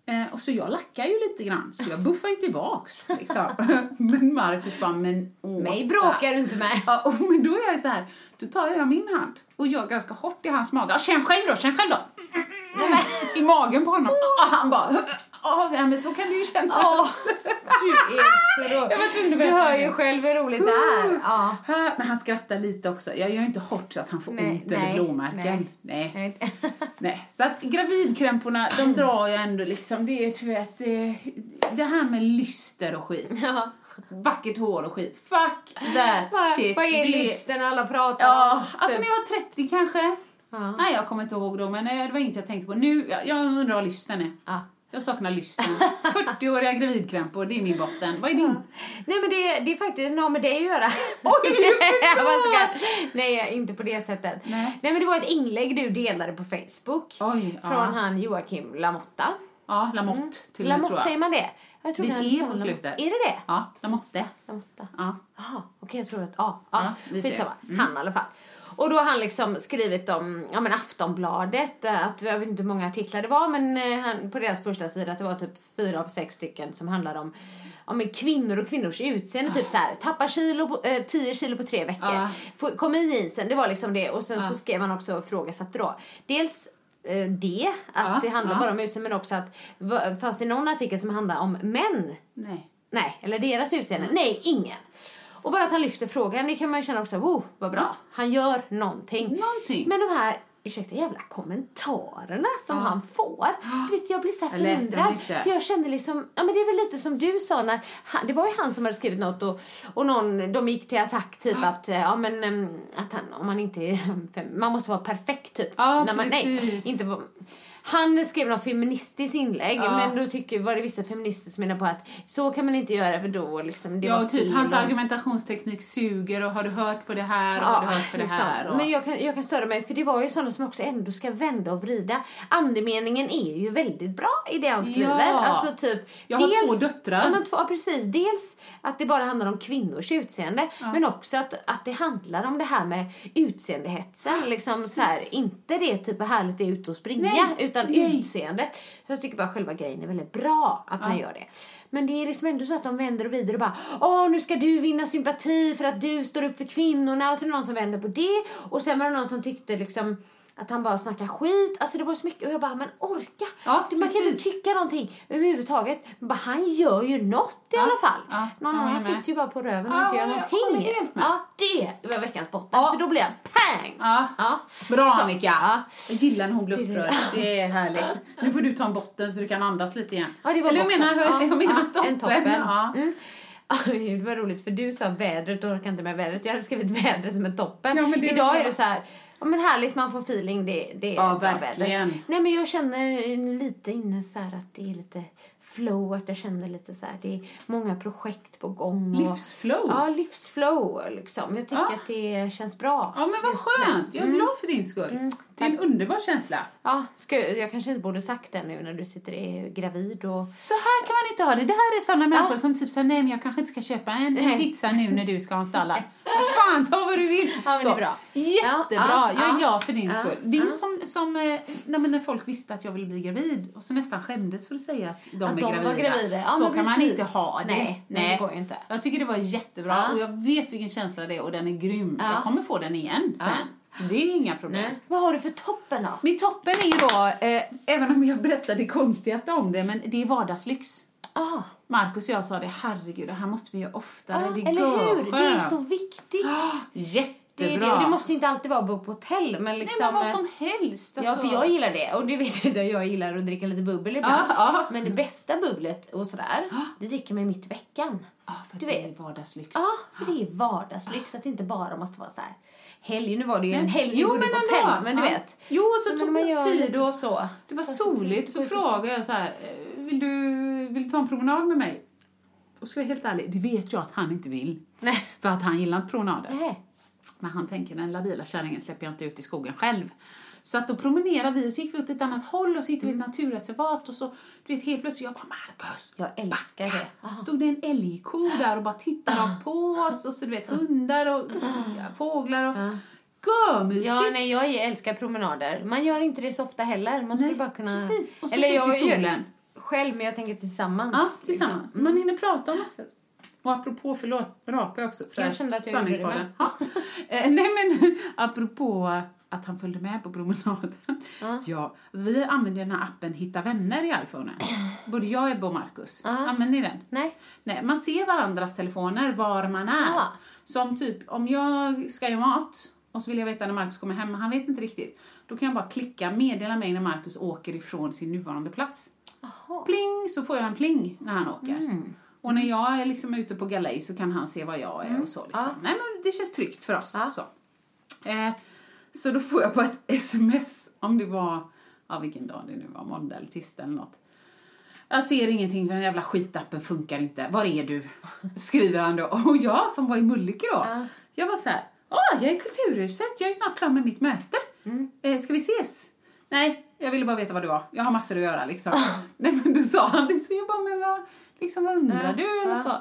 S2: Eh, och så jag lackar ju lite grann, så jag buffar ju tillbaks. Liksom. men Markus bara, men Åsa.
S1: Mig bråkar du inte med.
S2: Ja, och, men då är jag så här, då tar jag min hand och gör ganska hårt i hans mage. Känn själv då, känn själv då!
S1: Men,
S2: I magen på honom. Och han bara, ja, men så kan du ju känna.
S1: åh, du är så rolig.
S2: Jag var
S1: Du hör
S2: det.
S1: ju själv hur roligt det är. Ja.
S2: Här, Men han skrattar lite också. Jag gör inte hårt så att han får
S1: Nej,
S2: ont eller blåmärken. Nej.
S1: Nej.
S2: nej. Så att gravidkrämporna, de drar jag ändå liksom. Det är, att det, det här med lyster och skit.
S1: Ja.
S2: Vackert hår och skit. Fuck that shit.
S1: vad är
S2: Det-
S1: lysten alla pratar
S2: Ja,
S1: om?
S2: alltså när jag var 30 kanske.
S1: Ja.
S2: Nej, jag kommer inte ihåg då, men eh, det var inget jag tänkte på. Nu, jag, jag undrar vad lysten är.
S1: Ja.
S2: Jag saknar lysten. 40-åriga gravidkrämpor, det är min botten. Vad är din?
S1: Nej men det, det är faktiskt har med det att göra.
S2: Oj,
S1: ska, nej, inte på det sättet.
S2: Nej.
S1: nej men det var ett inlägg du delade på Facebook.
S2: Oj,
S1: från
S2: ja.
S1: han Joakim Lamotta.
S2: Ja, Lamotte till och med
S1: Lamotte,
S2: tror
S1: säger
S2: jag.
S1: man det? Jag tror
S2: Det är E på
S1: Lamotte.
S2: slutet.
S1: Är det det?
S2: Ja, Lamotte.
S1: Lamotta.
S2: Ja.
S1: Okej jag tror att, ja,
S2: Ja,
S1: ja, skitsamma.
S2: Mm.
S1: Han i alla fall. Och då har han liksom skrivit om, ja men Aftonbladet, eh, att jag vet inte hur många artiklar det var men eh, han, på deras första sida att det var typ fyra av sex stycken som handlar om Ja, men kvinnor och kvinnors utseende, typ så här, tappa kilo på, eh, 10 kilo på tre veckor.
S2: Ja.
S1: Få, kom i jeansen, det var liksom det. Och sen
S2: Ja.
S1: så skrev han också frågasatte då. Dels eh, det, att
S2: Ja,
S1: det handlar
S2: ja.
S1: bara om utseende, men också att va- fanns det någon artikel som handlar om män?
S2: Nej.
S1: Nej, eller deras utseende? Nej, ingen. Och bara att han lyfter frågan, det kan man ju känna också, oh, vad bra. Han gör någonting.
S2: Någonting.
S1: Men de här, ursäkta, jävla kommentarerna som han får. Du vet, jag blir så här förundrad. För jag kände liksom, ja men det är väl lite som du sa när, han, det var ju han som hade skrivit något och, och någon, de gick till attack typ att, eh, ja men em, att han, om man inte man måste vara perfekt typ.
S2: Ja,
S1: när man, nej,
S2: precis.
S1: inte vara, han skrev något feministiskt inlägg
S2: Ja.
S1: men då tycker, var det vissa feminister som menade på att så kan man inte göra för då liksom, det
S2: Ja,
S1: var
S2: typ hans
S1: och-
S2: argumentationsteknik suger och har du hört på det här och har du hört på det
S1: liksom.
S2: här. Och...
S1: Men jag kan, jag kan störa mig, för det var ju sådana som också ändå ska vända och vrida. Andemeningen är ju väldigt bra i det han skriver.
S2: Ja.
S1: Alltså typ,
S2: Jag har två döttrar.
S1: Ja, men två, ja, precis. Dels att det bara handlar om kvinnors utseende, men också att, att det handlar om det här med utseendehetsen. Liksom, så här, inte det typ härligt det är ute och springa,
S2: Nej,
S1: utan
S2: nej.
S1: utseendet. Så jag tycker bara själva grejen är väldigt bra att han gör det. Men det är liksom ändå så att de vänder och vidare och bara Åh, nu ska du vinna sympati för att du står upp för kvinnorna. Och så är det någon som vänder på det. Och sen var det någon som tyckte liksom att han bara snackar skit. Alltså det var så mycket. Och jag bara, men orka!
S2: Ja,
S1: man kan inte
S2: precis.
S1: tycka någonting överhuvudtaget. Men bara, han gör ju något i alla fall.
S2: ja,
S1: någon
S2: jag
S1: annan sitter ju bara på röven och
S2: Ja,
S1: inte gör
S2: jag
S1: någonting. Ja, det var veckans botten.
S2: Ja.
S1: För då blir jag pang!
S2: Ja.
S1: Ja.
S2: Bra
S1: Så,
S2: Annika!
S1: ja.
S2: Jag gillar när hon blir upprörd. Det är härligt. Nu får du ta en botten så du kan andas lite igen.
S1: Ja, det var
S2: Eller jag
S1: botten.
S2: menar,
S1: Ja,
S2: jag menar
S1: ja,
S2: toppen.
S1: En toppen.
S2: Ja.
S1: Mm. Ja, Det var roligt för du sa vädret och orkar inte med vädret. Jag hade skrivit vädret som en toppen.
S2: Ja,
S1: Idag är det så här, ja men härligt man får feeling, det, det är
S2: Ja, verkligen.
S1: väder. Nej men jag känner lite inne så att det är lite flow, att jag känner lite så här, det är många projekt på gång. Och,
S2: Livsflow.
S1: Ja, livsflow liksom. Jag tycker
S2: Ja.
S1: att det känns bra.
S2: Ja, men vad
S1: just nu.
S2: skönt. Jag är glad för din skull. Det är en underbar känsla.
S1: Ja, ska, jag kanske inte borde sagt det nu när du sitter är gravid och...
S2: Så här kan man inte ha det. Det här är sådana människor som typ säger nej men jag kanske inte ska köpa en, en pizza nu när du ska ha en sallad. Fan, ta vad du vill.
S1: Ja,
S2: Så,
S1: det är bra.
S2: Jättebra,
S1: Ja,
S2: jag är
S1: ja,
S2: glad för din
S1: ja,
S2: skull. Det är ju
S1: ja.
S2: som, som eh, nej, när folk visste att jag ville bli gravid och så nästan skämdes för att säga att de,
S1: Att
S2: är,
S1: de var
S2: gravida.
S1: gravida. Ja,
S2: så kan man
S1: precis.
S2: inte ha det.
S1: Nej, nej, det går ju inte.
S2: Jag tycker det var jättebra
S1: Ja.
S2: och jag vet vilken känsla det är och den är grym.
S1: Ja.
S2: Jag kommer få den igen sen. Så det är inga problem.
S1: Nej. Vad har du för toppen då?
S2: Min toppen är ju då, eh, även om jag berättar det konstigaste om det, men det är vardagslyx.
S1: Ah,
S2: Markus och jag sa det, herregud, det här måste vi göra oftare.
S1: ah,
S2: det är
S1: eller hur? Det är så viktigt. Det,
S2: Jättebra.
S1: är det, och det måste inte alltid vara att bo på hotell, men liksom...
S2: Nej, men vad som helst.
S1: Ja,
S2: alltså.
S1: för jag gillar det. Och du vet ju att jag gillar att dricka lite bubbel ibland.
S2: Ja, ja.
S1: Men det bästa bubblet och sådär, det dricker man mitt i veckan.
S2: Ja, för
S1: Du
S2: det är
S1: vet.
S2: vardagslyx.
S1: Ja, för det är vardagslyx. Att det inte bara måste vara så här helg. Nu var det ju en
S2: Nej.
S1: helg
S2: Jo, men
S1: på hotell, men du
S2: Ja.
S1: vet.
S2: Jo, och så
S1: Men
S2: tog oss tid och
S1: så.
S2: det var soligt. Så
S1: det
S2: frågade jag så här, eh, vill du, vill du ta en promenad med mig? Och ska jag vara helt ärlig, det vet jag att han inte vill.
S1: Nej.
S2: För att han gillar inte promenader.
S1: Nej.
S2: Men han tänker, den labila kärringen släpper jag inte ut i skogen själv. Så att då promenerade vi och så gick vi åt ett annat håll och så hittade vi ett naturreservat och så, du vet helt plötsligt jag bara Marcus,
S1: Jag älskar
S2: backa.
S1: det. Ah.
S2: Stod det en älgko där och bara tittade rakt på oss och så du vet hundar och ja, fåglar och görmysigt.
S1: Ja, nej, jag älskar promenader. Man gör inte det så ofta heller. Man skulle
S2: Nej,
S1: bara kunna...
S2: precis. Och speciellt i
S1: gör
S2: solen.
S1: själv, men jag tänker tillsammans.
S2: Ja, tillsammans.
S1: liksom.
S2: Man hinner prata om massor. Och apropå, förlåt, rapar jag också. fräscht,
S1: kände att jag gjorde det
S2: sanningspodden. Ja. Eh, Nej men, apropå att han följde med på promenaden. Ja. alltså vi använder den här appen Hitta vänner i iPhonen. Både jag, Ebba och Marcus. Använder ni den?
S1: Nej.
S2: Nej, man ser varandras telefoner var man är.
S1: Ja.
S2: Så om typ, om jag ska göra mat och så vill jag veta när Marcus kommer hem, han vet inte riktigt. Då kan jag bara klicka, meddela mig när Marcus åker ifrån sin nuvarande plats. Pling, så får jag en pling när han åker.
S1: Mm.
S2: Och när jag är liksom ute på galej så kan han se var jag är och så liksom.
S1: Ja.
S2: Nej men det känns tryggt för oss.
S1: Ja.
S2: Så. Eh, så då får jag på ett sms om det var, ja vilken dag det nu var, måndag eller tisdag eller något. Jag ser ingenting, den jävla skitappen funkar inte. Var är du? Skriver han då. Och jag som var i Mölnlycke då,
S1: Ja.
S2: jag var så här, åh jag är i Kulturhuset, jag är snart klar med mitt möte.
S1: Mm.
S2: Eh, ska vi ses? Nej, jag ville bara veta vad du var. Jag har massor att göra liksom. Nej men då sa han det, så jag bara, men vad, liksom, vad undrar
S1: Ja,
S2: du? Eller så.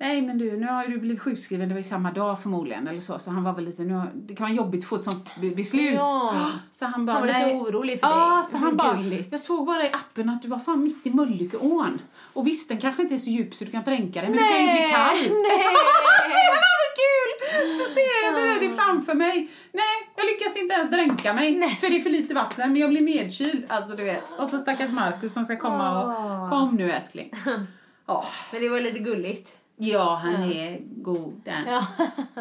S2: Nej men du, nu har du blivit sjukskriven, det var ju samma dag förmodligen eller så. Så han var väl lite, nu, det kan vara jobbigt att få ett sånt be- beslut.
S1: Ja.
S2: Så han bara,
S1: Han var lite
S2: nej.
S1: orolig för
S2: ja,
S1: dig.
S2: så han bara,
S1: gulligt.
S2: jag såg bara i appen att du var fan mitt i Mölnlyckeån. Och visst, den kanske inte är så djup så du kan dränka dig, men du kan ju bli kall.
S1: Nej!
S2: Så ser jag det, framför mig. Nej, Jag lyckas inte ens dränka mig för det är för lite vatten men jag blir nedkyld. Alltså du vet. Och så stackars Markus som ska komma och kom nu älskling. Åh.
S1: Men det var lite gulligt.
S2: Ja, han är god.
S1: Ja.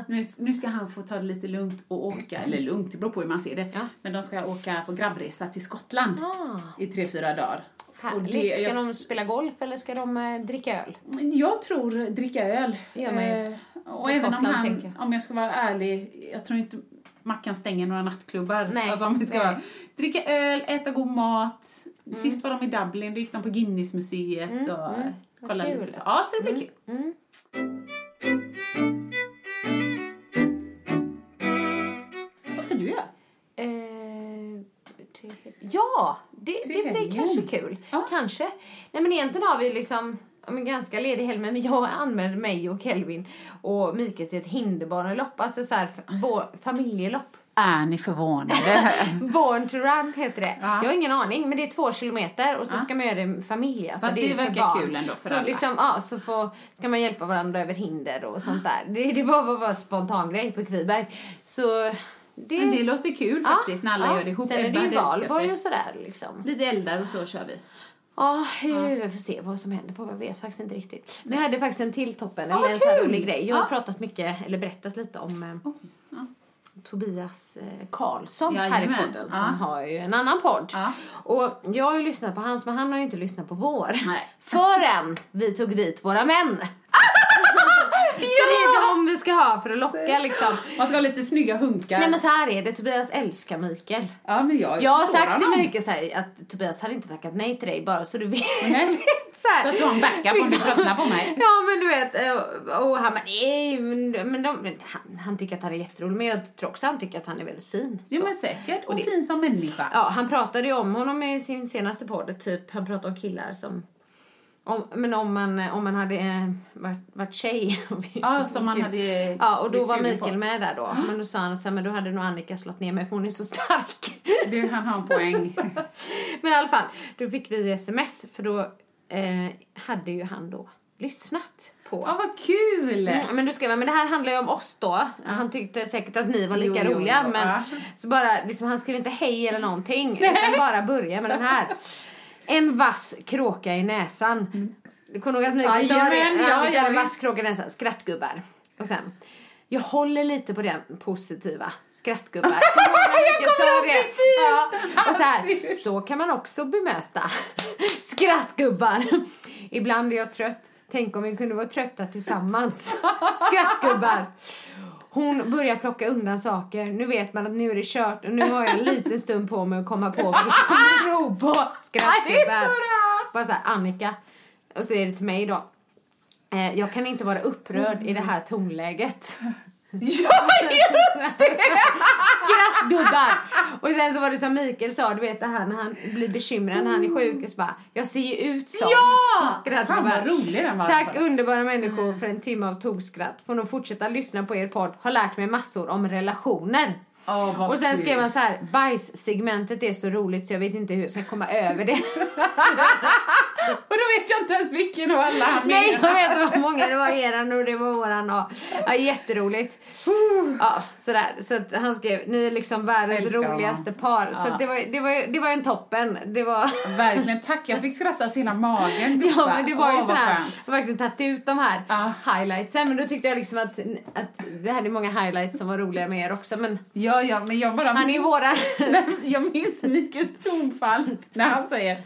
S2: Nu, nu ska han få ta det lite lugnt och åka, eller lugnt, det beror på hur man ser det.
S1: Ja.
S2: Men de ska åka på grabbresa till Skottland
S1: Ah.
S2: i tre, fyra dagar.
S1: Härligt.
S2: det-
S1: Ska
S2: jag-
S1: de spela golf eller ska de eh, dricka öl?
S2: Jag tror dricka öl.
S1: man ju.
S2: Eh, och även om han,
S1: jag.
S2: om jag ska vara ärlig, jag tror inte Mackan stänger några nattklubbar.
S1: Nej,
S2: Alltså om vi ska
S1: nej.
S2: vara, dricka öl, äta god mat. Sist var de i Dublin, då gick de på Guinnessmuseet och
S1: mm. Vad
S2: kollade
S1: kul.
S2: lite så. Ja, så det blir kul.
S1: Mm.
S2: Vad ska du göra?
S1: Eh, till- ja, det,
S2: Till
S1: det blir kanske kul.
S2: Ja.
S1: Kanske. Nej men egentligen har vi liksom men ganska ledig helg men jag anmälde mig och Kelvin och Mikael till ett hinderbanelopp, alltså så här, bo- familjelopp.
S2: Är ni förvånade?
S1: Born to run heter det.
S2: Ja.
S1: Jag har ingen aning men det är två kilometer och så
S2: Ja.
S1: ska man göra det med familj. Alltså
S2: Fast det
S1: är för
S2: verkar kul ändå för
S1: så
S2: alla.
S1: Liksom, ja, så får, ska man hjälpa varandra över hinder och sånt där. Det, det var bara, en spontan grej på Kviberg. Så det,
S2: Men det låter kul faktiskt när alla gör det ihop.
S1: Sen är det ju valborg
S2: det.
S1: och sådär liksom.
S2: Lite eldar och så kör vi.
S1: Ja, vi får se vad som händer på. Jag vet faktiskt inte riktigt. Men jag hade faktiskt en till toppen, eller
S2: vad
S1: en
S2: kul!
S1: rolig grej. Jag har
S2: Ja.
S1: pratat mycket, eller berättat lite om
S2: ja.
S1: Tobias eh, Karlsson här i podden
S2: ja.
S1: som har ju en annan podd.
S2: Ja.
S1: Och jag har ju lyssnat på hans men han har ju inte lyssnat på vår.
S2: Nej.
S1: Förrän vi tog dit våra män. Det är de vi ska ha för att locka liksom.
S2: Man ska ha lite snygga hunkar.
S1: Nej men så här är det, Tobias älskar Mikael.
S2: ja, men jag,
S1: Jag har sagt till. Mikael så här, att Tobias hade inte tackat nej till dig bara så du vet.
S2: Nej.
S1: så, här.
S2: Så att du har en backup om du tröttnar på mig.
S1: Ja men du vet, eh, och han bara nej men, men, de, men han, han tycker att han är jätterolig men jag tror också han tycker att han är väldigt fin.
S2: Jo
S1: så.
S2: men säkert. Och,
S1: Och det-
S2: fin som människa.
S1: Ja, han pratade ju om honom i sin senaste podd, typ. Han pratade om killar som... Om, men om man, om man hade eh, varit, varit tjej.
S2: Ja, som man hade
S1: Ja, och då var Mikael
S2: på.
S1: med där då. Men då sa han så här, men då hade nog Annika slått ner mig för hon är så stark.
S2: Du, han har en poäng.
S1: men i alla fall, då fick vi sms för då eh, hade ju han då lyssnat på.
S2: Ja, vad kul!
S1: Mm, men du skrev men det här handlar ju om oss då. Han tyckte säkert att ni var lika
S2: jo,
S1: roliga.
S2: jo,
S1: men
S2: ja.
S1: så bara, liksom, han skrev inte hej eller någonting. utan bara börja med den här. En vass kråka i näsan. Du kommer ihåg att Mikael sa det?
S2: Ja, ja,
S1: en vass kråka i näsan. Skrattgubbar. Och sen. Jag håller lite på den positiva. Skrattgubbar. jag
S2: kommer ihåg precis!
S1: Ja. Och så här,
S2: Alltså.
S1: så kan man också bemöta skrattgubbar. Ibland är jag trött. Tänk om vi kunde vara trötta tillsammans. Skrattgubbar. Hon börjar plocka undan saker. Nu vet man att nu är det kört och nu har jag en liten stund på mig att komma på vad det kommer ro på. Skrattgubbar. Bara så här, Annika. Och så är det till mig då. Eh, jag kan inte vara upprörd i det här tonläget.
S2: Ja, just det!
S1: Skrattgubbar! Och sen så var det som Mikael sa, du vet det här när han blir bekymrad när han är sjuk och så bara, jag ser ju ut som
S2: Ja!
S1: Skrattgubbar.
S2: Rolig den var.
S1: Tack underbara människor för en timme av togskratt. Får nog fortsätta lyssna på er podd. Har lärt mig massor om relationer.
S2: Vad
S1: och sen
S2: kul.
S1: skrev han så här, bajssegmentet är så roligt så jag vet inte hur jag ska komma över det.
S2: Och då vet jag inte ens vilken av alla han
S1: Nej, jag vet vad många det var eran och det var våran och ja, jätteroligt. Ja, sådär. Så att han skrev, ni är liksom världens roligaste par. Så
S2: Ja.
S1: det var, det var, det var en toppen. Det var...
S2: Verkligen, tack. Jag fick skratta så hela magen
S1: Ja men det var ju
S2: Åh,
S1: så
S2: vad
S1: här,
S2: skönt.
S1: jag verkligen tagit ut de här
S2: Ja.
S1: highlightsen men då tyckte jag liksom att, att vi hade många highlights som var roliga med er också men
S2: Ja, ja, men jag bara
S1: han är
S2: minns,
S1: våran.
S2: Nej, jag minns Mikaels tonfall när han säger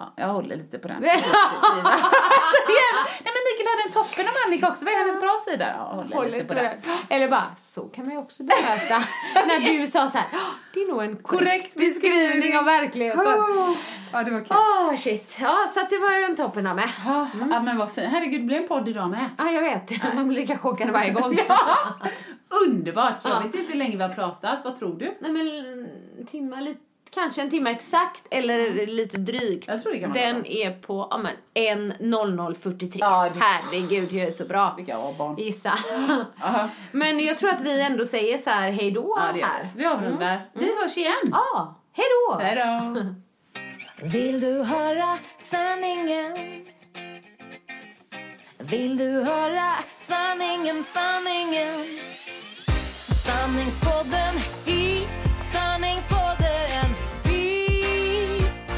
S2: Ja, jag håller lite på den positiva sidan. Nej men Mikael hade en toppen av Annika också. Vad är hennes bra sida? Ja, håller,
S1: Håller
S2: lite på
S1: på
S2: den.
S1: den. Eller bara, så kan man ju också bemöta. När du sa så här, "Ah, det är nog en korrekt,
S2: Korrekt
S1: beskrivning
S2: beskrivning."
S1: av verkligheten.
S2: Ja, det var kul.
S1: Åh shit, ja så det var ju en toppen av med.
S2: Ja, ja, men vad fint. Herregud, det blev en podd idag med.
S1: Ja jag vet, man blir lika chockad varje gång.
S2: Ja, underbart. Jag
S1: Ja.
S2: vet inte hur länge vi har pratat. Vad tror du?
S1: Nej men en timma, lite, kanske en timme exakt eller lite drygt.
S2: Jag tror det kan vara
S1: Den
S2: bra.
S1: är på, ja men 1.0043.
S2: Ja, det-
S1: Herregud, jag är så bra.
S2: Vilka barn.
S1: Gissa. Men jag tror att vi ändå säger så här hej då
S2: Ja, det
S1: här.
S2: vi. Avrundar. Vi hörs igen.
S1: Ja, hej då!
S2: Hej då.
S3: Vill du höra sanningen? Vill du höra sanningen, sanningen? Sanningspodden i sanningspodden